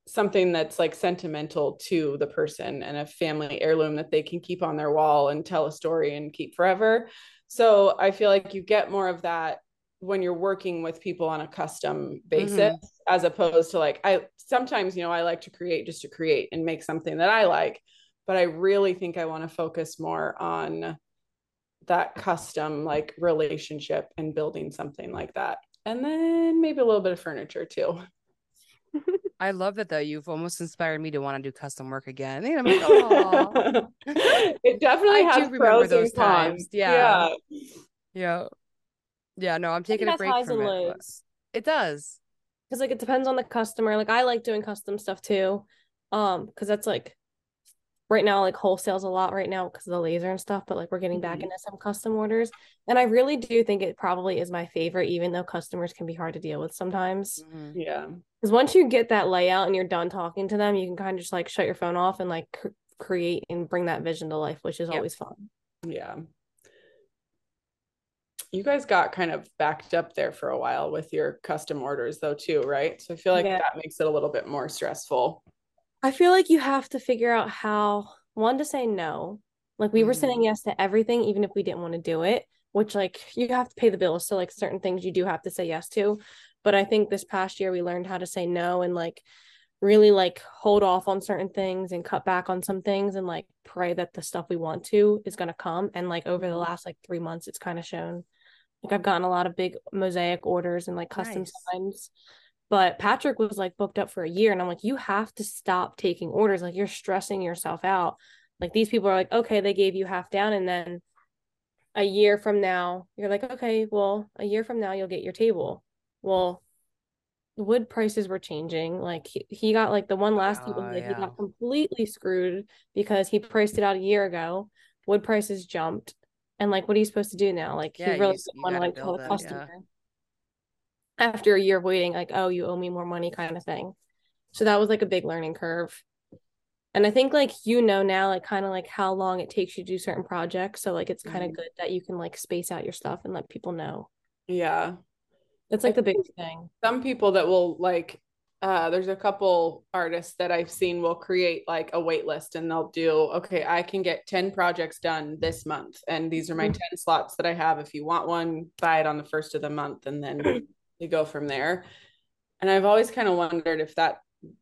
something that's like sentimental to the person and a family heirloom that they can keep on their wall and tell a story and keep forever. So I feel like you get more of that when you're working with people on a custom basis mm-hmm. as opposed to like I sometimes you know I like to create just to create and make something that I like but I really think I want to focus more on that custom like relationship and building something like that and then maybe a little bit of furniture too I love that though. You've almost inspired me to want to do custom work again. And I'm like, oh, it definitely I do remember those times. Yeah. yeah. yeah, yeah. No, I'm taking a break highs from and it. lows. It does. because like it depends on the customer. Like I like doing custom stuff too, um, because that's like right now like wholesale's a lot right now because of the laser and stuff. But like we're getting back Mhm. into some custom orders, and I really do think it probably is my favorite, even though customers can be hard to deal with sometimes. Mhm. Yeah. Because once you get that layout and you're done talking to them, you can kind of just like shut your phone off and like cr- create and bring that vision to life, which is Yep. always fun. Yeah. You guys got kind of backed up there for a while with your custom orders though too, right? So I feel like Yeah. that makes it a little bit more stressful. I feel like you have to figure out how one to say no. Like we were saying Mhm. yes to everything, even if we didn't want to do it, which like you have to pay the bills. So like certain things you do have to say yes to. But I think this past year we learned how to say no and like really like hold off on certain things and cut back on some things and like pray that the stuff we want to is gonna come. And like over the Mhm. last like three months, it's kind of shown. Like I've gotten a lot of big mosaic orders and like custom Nice. signs. But Patrick was like booked up for a year, and I'm like, you have to stop taking orders. Like you're stressing yourself out. Like these people are like, okay, they gave you half down, and then a year from now, you're like, okay, well, a year from now you'll get your table. Well, wood prices were changing. Like he, he got like the one last table, Oh, ah, like he got completely screwed because he priced it out a year ago. Wood prices jumped. And like, what are you supposed to do now? Like, Yeah, he really didn't you want to like tell bill the them, yeah. After a year of waiting, like, oh, you owe me more money kind of thing. So that was like a big learning curve. And I think like you know now, like kind of like how long it takes you to do certain projects. So like it's kind of Mhm. good that you can like space out your stuff and let people know. Yeah. That's like the big thing. Some people that will like uh there's a couple artists that I've seen will create like a wait list and they'll do okay, I can get 10 projects done this month and these are my Mhm. 10 slots that I have. If you want one, buy it on the first of the month and then you go from there. And I've always kind of wondered if that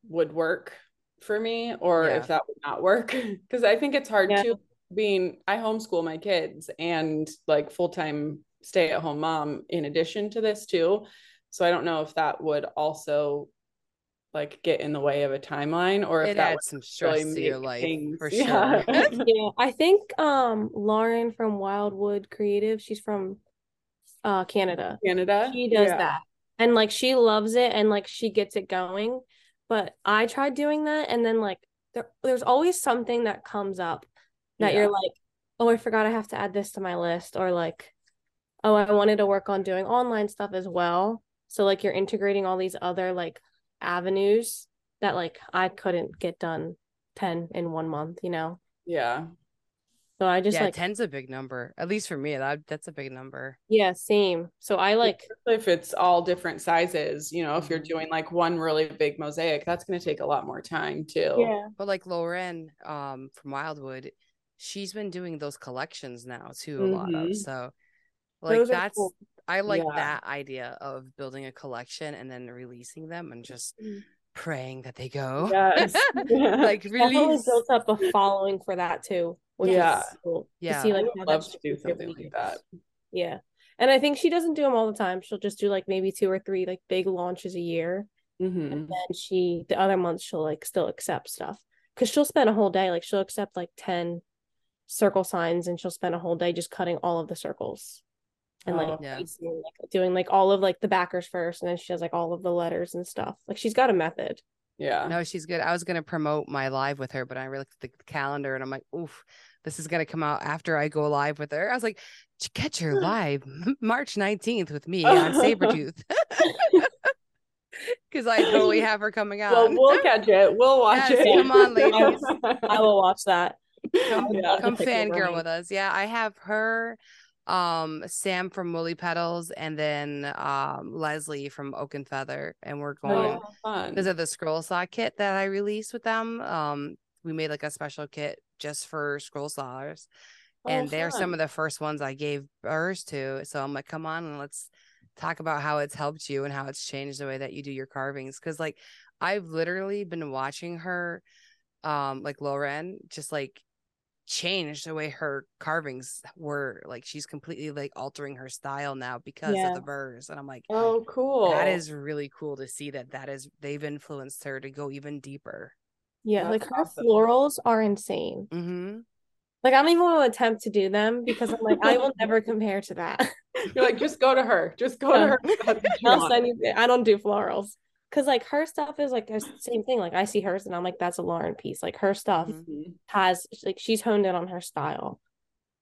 would work for me or Yeah. if that would not work because I think it's hard Yeah. to being I homeschool my kids and like full-time stay-at-home mom in addition to this too. So I don't know if that would also like get in the way of a timeline or if It that adds some would stress really to your life things- for Yeah. sure. yeah, I think um Lauren from Wildwood Creative, she's from uh Canada. Canada. She does Yeah. that. And like she loves it and like she gets it going. But I tried doing that and then like there, there's always something that comes up that Yeah. you're like, oh, I forgot I have to add this to my list or like, oh, I wanted to work on doing online stuff as well. So like you're integrating all these other like avenues that like I couldn't get done 10 in one month, you know? Yeah. So I just yeah, like, ten's a big number. At least for me, that that's a big number. yeah, same. So I like, if it's all different sizes, you know, if you're Mhm. doing like one really big mosaic, that's going to take a lot more time too. Yeah. But like Lauren, um, from Wildwood, she's been doing those collections now too, a lot of. Mhm. So like Those that's cool. I like Yeah. that idea of building a collection and then releasing them and just Mm. praying that they go. Yes. like really built up a following for that too, which Yeah. is cool Yeah. to see like would how love to do something like that. Yeah. And I think she doesn't do them all the time. She'll just do like maybe two or three like big launches a year. Mhm. And then she the other months she'll like still accept stuff. Cause she'll spend a whole day, like she'll accept like 10 circle signs and she'll spend a whole day just cutting all of the circles. And like, Oh. Yeah. piecing, like doing like all of like the backers first and then she does like all of the letters and stuff. Like she's got a method. Yeah. No, she's good. I was gonna promote my live with her, but I looked at the calendar and I'm like, oof, this is gonna come out after I go live with her. I was like, catch her live March 19th with me on Saburrtooth. Because I totally have her coming out. Well, we'll catch it. We'll watch Yes, it. come on, ladies. I will watch that. come, Yeah. come fangirl with us. Yeah, I have her, um, Sam from Woolly Petals, and then um Leslie from Oak and Feather, and we're going Oh, fun. because of the scroll saw kit that I released with them. Um, we made like a special kit just for scroll saws, Oh, and they're some of the first ones I gave hers to. So I'm like, come on and let's talk about how it's helped you and how it's changed the way that you do your carvings. Because like I've literally been watching her, um, like Lauren, just like change the way her carvings were. Like she's completely like altering her style now because Yeah. of the burrs, and I'm like. Oh, cool. That is really cool to see that that is they've influenced her to go even deeper. Yeah, That's like her florals are insane. Mm-hmm. Like I don't even want to attempt to do them because I'm like I will never compare to that. You're like, just go to her. Just go to her. That's what you I'll send you. I don't do florals because like her stuff is like the same thing. Like I see hers and I'm like that's a Lauren piece. Like her stuff Mhm. Mhm. has like she's honed in on her style,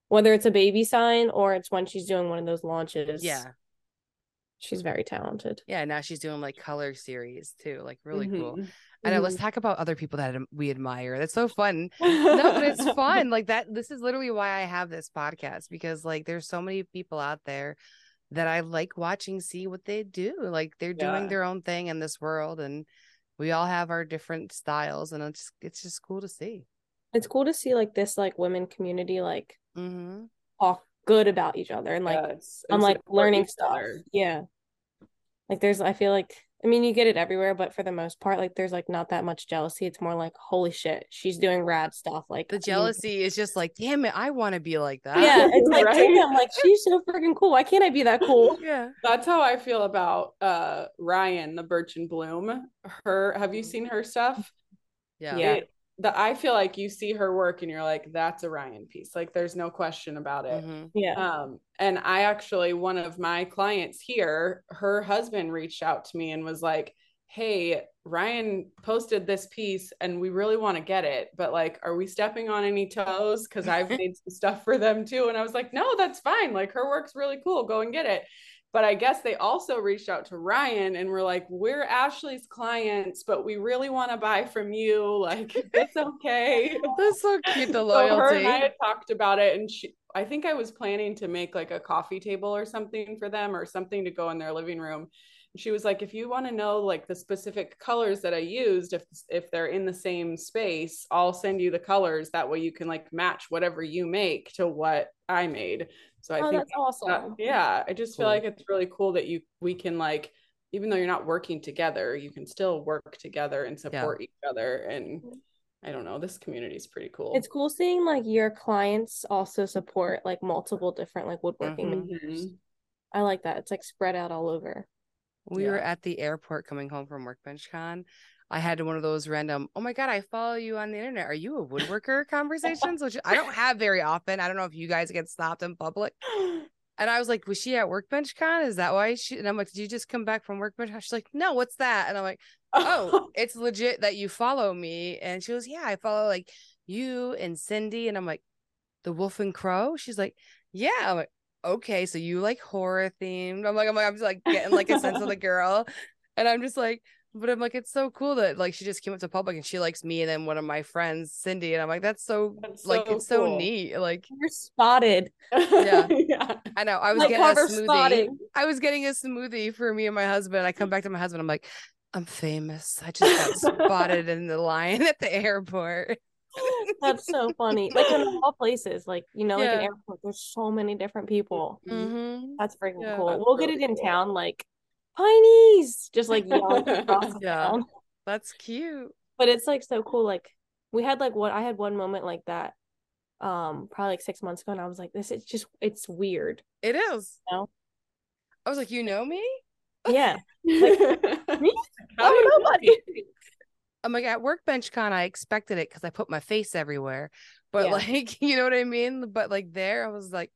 whether it's a baby sign or it's when she's doing one of those launches. Yeah. she's very talented. Yeah. Now she's doing like color series too. Like really cool. Mhm. I know. Mm-hmm. Let's talk about other people that we admire. That's so fun. No, but it's fun. Like that. This is literally why I have this podcast because like there's so many people out there that I like watching, see what they do. Like they're doing their own thing in this world, and we all have our different styles, and it's it's just cool to see. It's cool to see like this like women community like Mm-hmm. talk good about each other and like Yes, I'm and like learning each stuff. other. Yeah. Like there's I feel like I mean you get it everywhere, but for the most part, like there's like not that much jealousy. It's more like, holy shit, she's doing rad stuff. Like The I mean, jealousy is just like, damn it, I want to be like that. Yeah, it's like Right? damn, like she's so freaking cool. Why can't I be that cool? yeah. That's how I feel about uh Ryan, the Birch and Bloom. Her, have you Mhm. seen her stuff? Yeah. Yeah. It- the I feel like you see her work and you're like, that's a Ryan piece. Like there's no question about it. Mhm. Yeah. Um, and I actually, one of my clients here, her husband reached out to me and was like, Hey, Ryan posted this piece and we really want to get it, but like, are we stepping on any toes? Because I've made some stuff for them too. And I was like, No, that's fine. Like, her work's really cool. Go and get it. But I guess they also reached out to Ryan and were like, We're Ashley's clients, but we really want to buy from you. Like, it's okay. That's so cute, the loyalty. So her and I had talked about it, and she, I think I was planning to make like a coffee table or something for them, or something to go in their living room. And she was like, "If you want to know like the specific colors that I used, if if they're in the same space, I'll send you the colors. That way you can like match whatever you make to what I made." So I oh, think that's awesome. that- yeah, I just feel like it's really cool that you we can like even though you're not working together, you can still work together and support each other. And I don't know, this community is pretty cool. It's cool seeing like your clients also support like multiple different like woodworking Mhm. makers. I like that. It's like spread out all over. we were at the airport coming home from Workbench Con. I had one of those random, oh my God, I follow you on the internet. Are you a woodworker conversations? Which I don't have very often. I don't know if you guys get stopped in public. And I was like, was she at Workbench Con? Is that why she? And I'm like, did you just come back from Workbench? She's like, no, what's that? And I'm like, oh, it's legit that you follow me. And she goes, yeah, I follow like you and Cindy. And I'm like, the Wolf and Crow? She's like, yeah. I'm like, okay, so you like horror themed. I'm like, I'm like, I'm just like getting like a sense of the girl. And I'm just like, but I'm like, it's so cool that like she just came up to public and she likes me and then one of my friends, Cindy. And I'm like, that's so That's like so it's so neat. Like You're spotted. Yeah. yeah. I know I was Like getting a smoothie. spotting. I was getting a smoothie for me and my husband. I come back to my husband. I'm like, I'm famous. I just got spotted in the line at the airport. That's so funny. Like in all places, like you know, like an airport, there's so many different people. Mm-hmm. That's freaking Yeah. cool. That's we'll get it in cool. town, like Pineys, just like yelling across Yeah. town. That's cute. But it's like so cool. Like we had like what I had one moment like that, um, probably like six months ago, and I was like, this is just it's weird. It is. I was like, you know me? Yeah. How Oh, do you nobody. I'm like at workbench con, I expected it because I put my face everywhere. But Yeah. like, you know what I mean? But like there, I was like,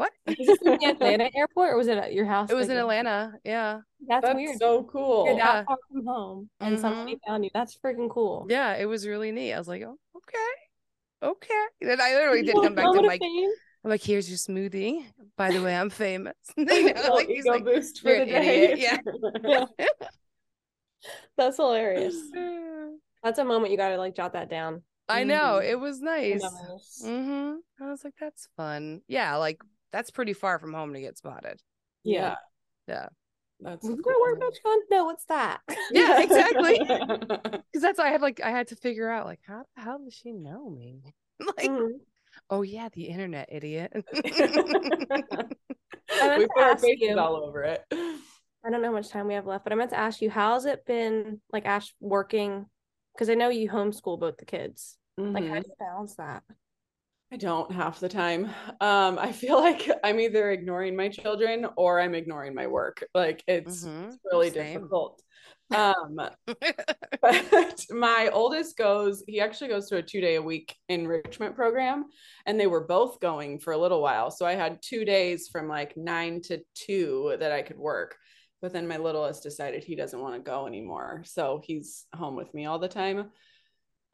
what? Is this in the Atlanta airport or was it at your house? It was in Atlanta. Yeah. That's, That's weird. so You're cool. Yeah. that far from home and Mhm. somebody found you. That's freaking cool. Yeah. It was really neat. I was like, oh, okay. Okay. Then I literally did Little come back to moment of Mike. fame. I'm like, here's your smoothie. By the way, I'm famous. You know, like, he's like, boost for the day. idiot." Yeah. That's hilarious. "Uh, That's a moment you gotta like jot that down. I know. Mhm. It was nice. Memories. hmm I was like, that's fun. Yeah. Like, that's pretty far from home to get spotted. Yeah. Yeah. That's Was cool. that workbench con? No, what's that? Yeah, exactly. Because that's why I had like I had to figure out like how the hell does she know me? like, Mhm. oh yeah, the internet idiot. we to put our faces you- all over it. I don't know how much time we have left, but I meant to ask you, how's it been like Ash working? Because I know you homeschool both the kids. Like, how Mhm. do you balance that? I don't half the time. Um, I feel like I'm either ignoring my children or I'm ignoring my work. Like it's, Mhm. it's really Same. difficult. Um, but my oldest goes, he actually goes to a two day a week enrichment program, and they were both going for a little while. So I had two days from like nine to two that I could work. But then my littlest decided he doesn't want to go anymore. So he's home with me all the time.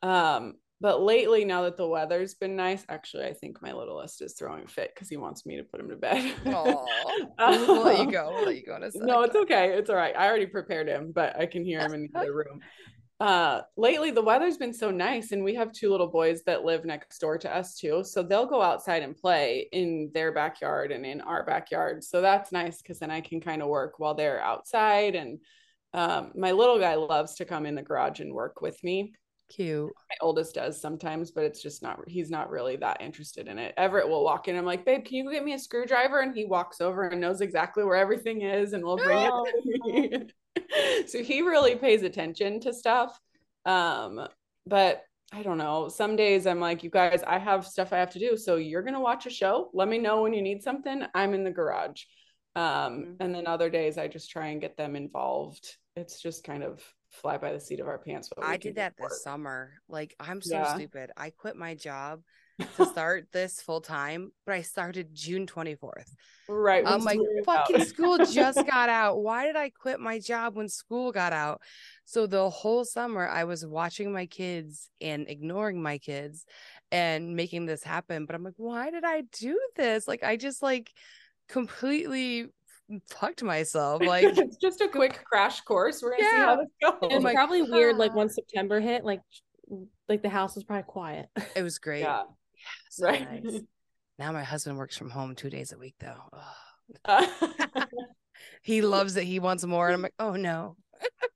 Um, but lately, now that the weather's been nice, actually, I think my littlest is throwing a fit because he wants me to put him to bed. Aw. we'll, we'll let you go. We'll let you go in a. No, it's okay. It's all right. I already prepared him, but I can hear him in the other room. Uh, lately the weather's been so nice, and we have two little boys that live next door to us too. So they'll go outside and play in their backyard and in our backyard. So that's nice because then I can kind of work while they're outside. And um, my little guy loves to come in the garage and work with me. Cute. My oldest does sometimes, but it's just not, he's not really that interested in it. Everett will walk in. I'm like, babe, can you get me a screwdriver? And he walks over and knows exactly where everything is and will bring it to me. so he really pays attention to stuff. Um, but I don't know. Some days I'm like, you guys, I have stuff I have to do. So you're going to watch a show. Let me know when you need something. I'm in the garage. Um, Mhm. and then other days I just try and get them involved. It's just kind of fly by the seat of our pants. I did that this summer. Like, I'm so Yeah. stupid. I quit my job to start this full time, but I started June 24th. Right. I'm like, out. fucking school just got out. Why did I quit my job when school got out? So the whole summer I was watching my kids and ignoring my kids and making this happen. But I'm like, why did I do this? Like I just like completely fucked myself. Like it's just a quick crash course. We're gonna see how this goes. It was like, probably weird, like when September hit, like like the house was probably quiet. it was great. yeah. So Right. nice. Now my husband works from home two days a week though. Ugh. He loves it. He wants more. And I'm like, oh no.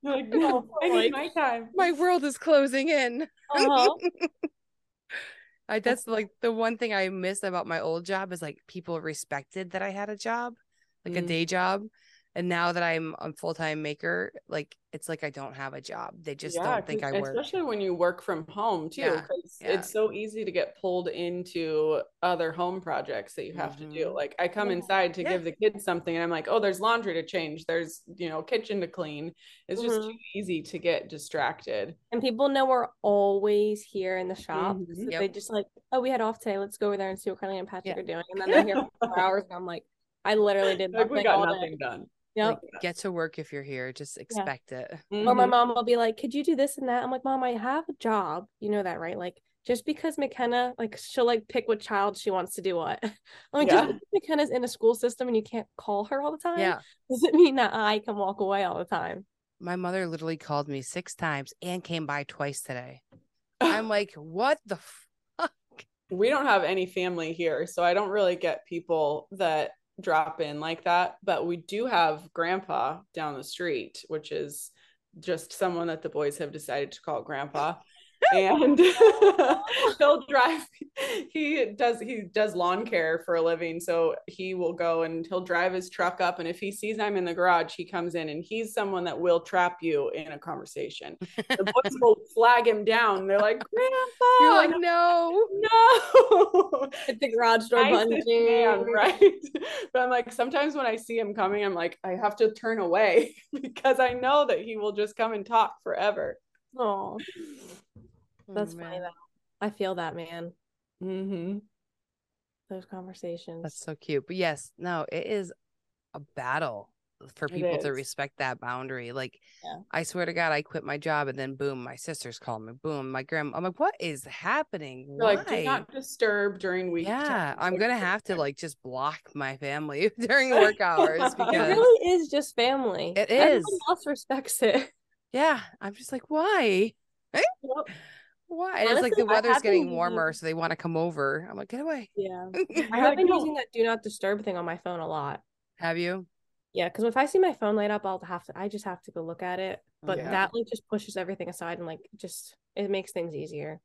you're like, no, I need my time. My world is closing in. Uh-huh. I that's like the one thing I miss about my old job is like people respected that I had a job, like a Mm. day job. And now that I'm a full time maker, like it's like I don't have a job. They just Yeah, don't think I work. Especially when you work from home too, Yeah, because yeah. it's so easy to get pulled into other home projects that you have to do. Mhm. Like I come Yeah. inside to Yeah. give the kids something, and I'm like, oh, there's laundry to change. There's you know kitchen to clean. It's just Mhm. too easy to get distracted. And people know we're always here in the shop. Mhm. So Yep. they just like, oh, we had off today. Let's go over there and see what Carly and Patrick Yeah. are doing. And then they're here for four hours, and I'm like, I literally did Like nothing we got all nothing day. done. Yep. Like, get to work if you're here. Just expect it. Or my Mhm. mom will be like, could you do this and that? I'm like, mom, I have a job. You know that, right? Like, just because McKenna, like, she'll like pick what child she wants to do what. I'm like, Yeah. just McKenna's in a school system and you can't call her all the time Yeah. doesn't mean that I can walk away all the time. My mother literally called me six times and came by twice today. I'm like, what the fuck? we don't have any family here, so I don't really get people that drop in like that. But we do have grandpa down the street, which is just someone that the boys have decided to call grandpa. And he'll drive he does he does lawn care for a living so he will go and he'll drive his truck up and if he sees i'm in the garage he comes in and he's someone that will trap you in a conversation. The boys will flag him down. They're like grandpa! You're like, no. no. Hit the garage door button. nicest man, right? But i'm like sometimes when i see him coming i'm like i have to turn away because i know that he will just come and talk forever. Oh, Oh, that's funny though. I feel that man. mm-hmm. Those conversations. That's so cute. But yes, no, it is a battle for people to respect that boundary. Like, Yeah. I swear to God, I quit my job and then boom, my sisters call me. Boom, my grandma. I'm like, what is happening? You're like do Why? not disturb during week yeah, times. I'm gonna have to like just block my family during work hours because it really is just family. It is. Everyone is. else respects it. yeah, I'm just like, why? Why? And it's like the weather's have been getting using- warmer, so they want to come over. I'm like, get away. Yeah. I have been using that do not disturb thing on my phone a lot. Have you? Yeah, because if I see my phone light up, I'll have to I just have to go look at it. But Yeah. that like just pushes everything aside and like just it makes things easier.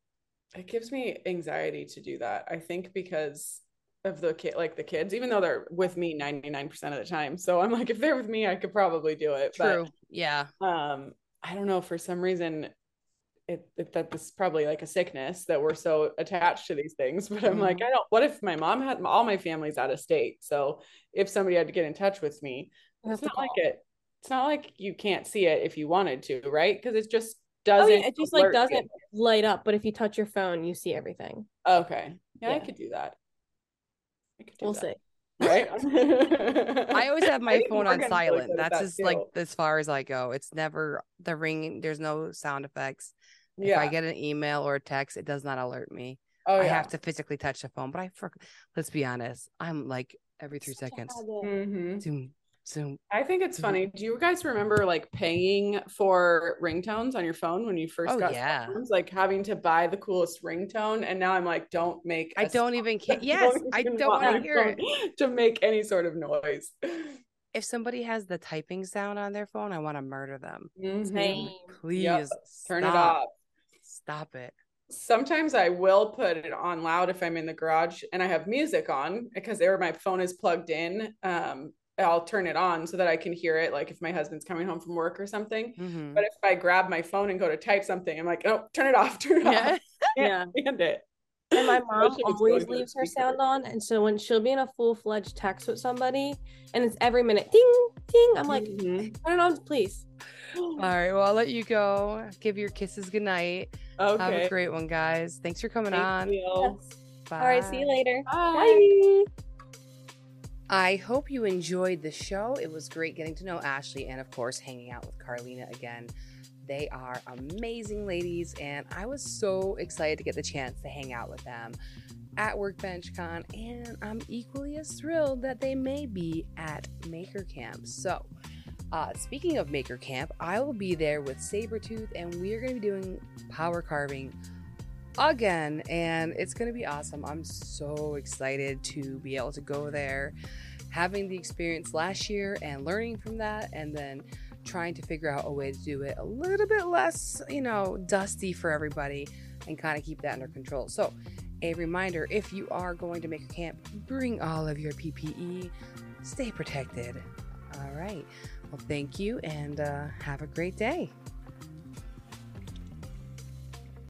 it gives me anxiety to do that i think because of the kid like the kids even though they're with me 99% of the time so i'm like if they're with me i could probably do it True. yeah. um i don't know for some reason it, it that this is probably like a sickness that we're so attached to these things but i'm like Mhm. i don't what if my mom had all my family's out of state so if somebody had to get in touch with me You have it's to not like it it's not like you can't see it if you wanted to right because it just Oh doesn't yeah, it just like doesn't light up, but if you touch your phone, you see everything. Okay. Yeah, I could do that. I could do We'll that, see. Right? I always have my phone on silent. That's that just like as far as I go. It's never the ring There's no sound effects. If. I get an email or a text, it does not alert me. oh, I yeah. have to physically touch the phone. But I, for, let's be honest, I'm like every three seconds. Mhm. Zoom, zoom. I think it's Mhm. funny. Do you guys remember like paying for ringtones on your phone when you first Oh, got yeah. phones? Like having to buy the coolest ringtone, and now I'm like, don't make. I don't even care. Yes, I don't want to hear it. to make any sort of noise. If somebody has the typing sound on their phone, I want to murder them. Mhm. Same. Please Turn it off. Stop it. sometimes I will put it on loud if I'm in the garage and I have music on because there my phone is plugged in. Um, I'll turn it on so that I can hear it, like if my husband's coming home from work or something. Mhm. But if I grab my phone and go to type something, I'm like, oh, turn it off, turn it Yeah. off. Yeah. Can't stand it. And my mom Especially always going to the leaves her sound on. And so when she'll be in a full fledged text with somebody and it's every minute ding, ding, I'm like, Mhm. turn it on, please. All right. Well, I'll let you go. Give your kisses good night. Have a great one, guys. Thanks for coming Thank on. Yes. Bye. All right, see you later. Bye. Bye. I hope you enjoyed the show. It was great getting to know Ashley and, of course, hanging out with Carlina again. They are amazing ladies, and I was so excited to get the chance to hang out with them at Workbench Con, and I'm equally as thrilled that they may be at Maker Camp. So, uh, speaking of Maker Camp, I will be there with Saburrtooth, and we are going to be doing power carving again, and it's going to be awesome. I'm so excited to be able to go there, having the experience last year and learning from that, and then trying to figure out a way to do it a little bit less, you know, dusty for everybody and kind of keep that under control. So, a reminder if you are going to Maker Camp, bring all of your PPE, stay protected. All right. Well, thank you and uh, have a great day.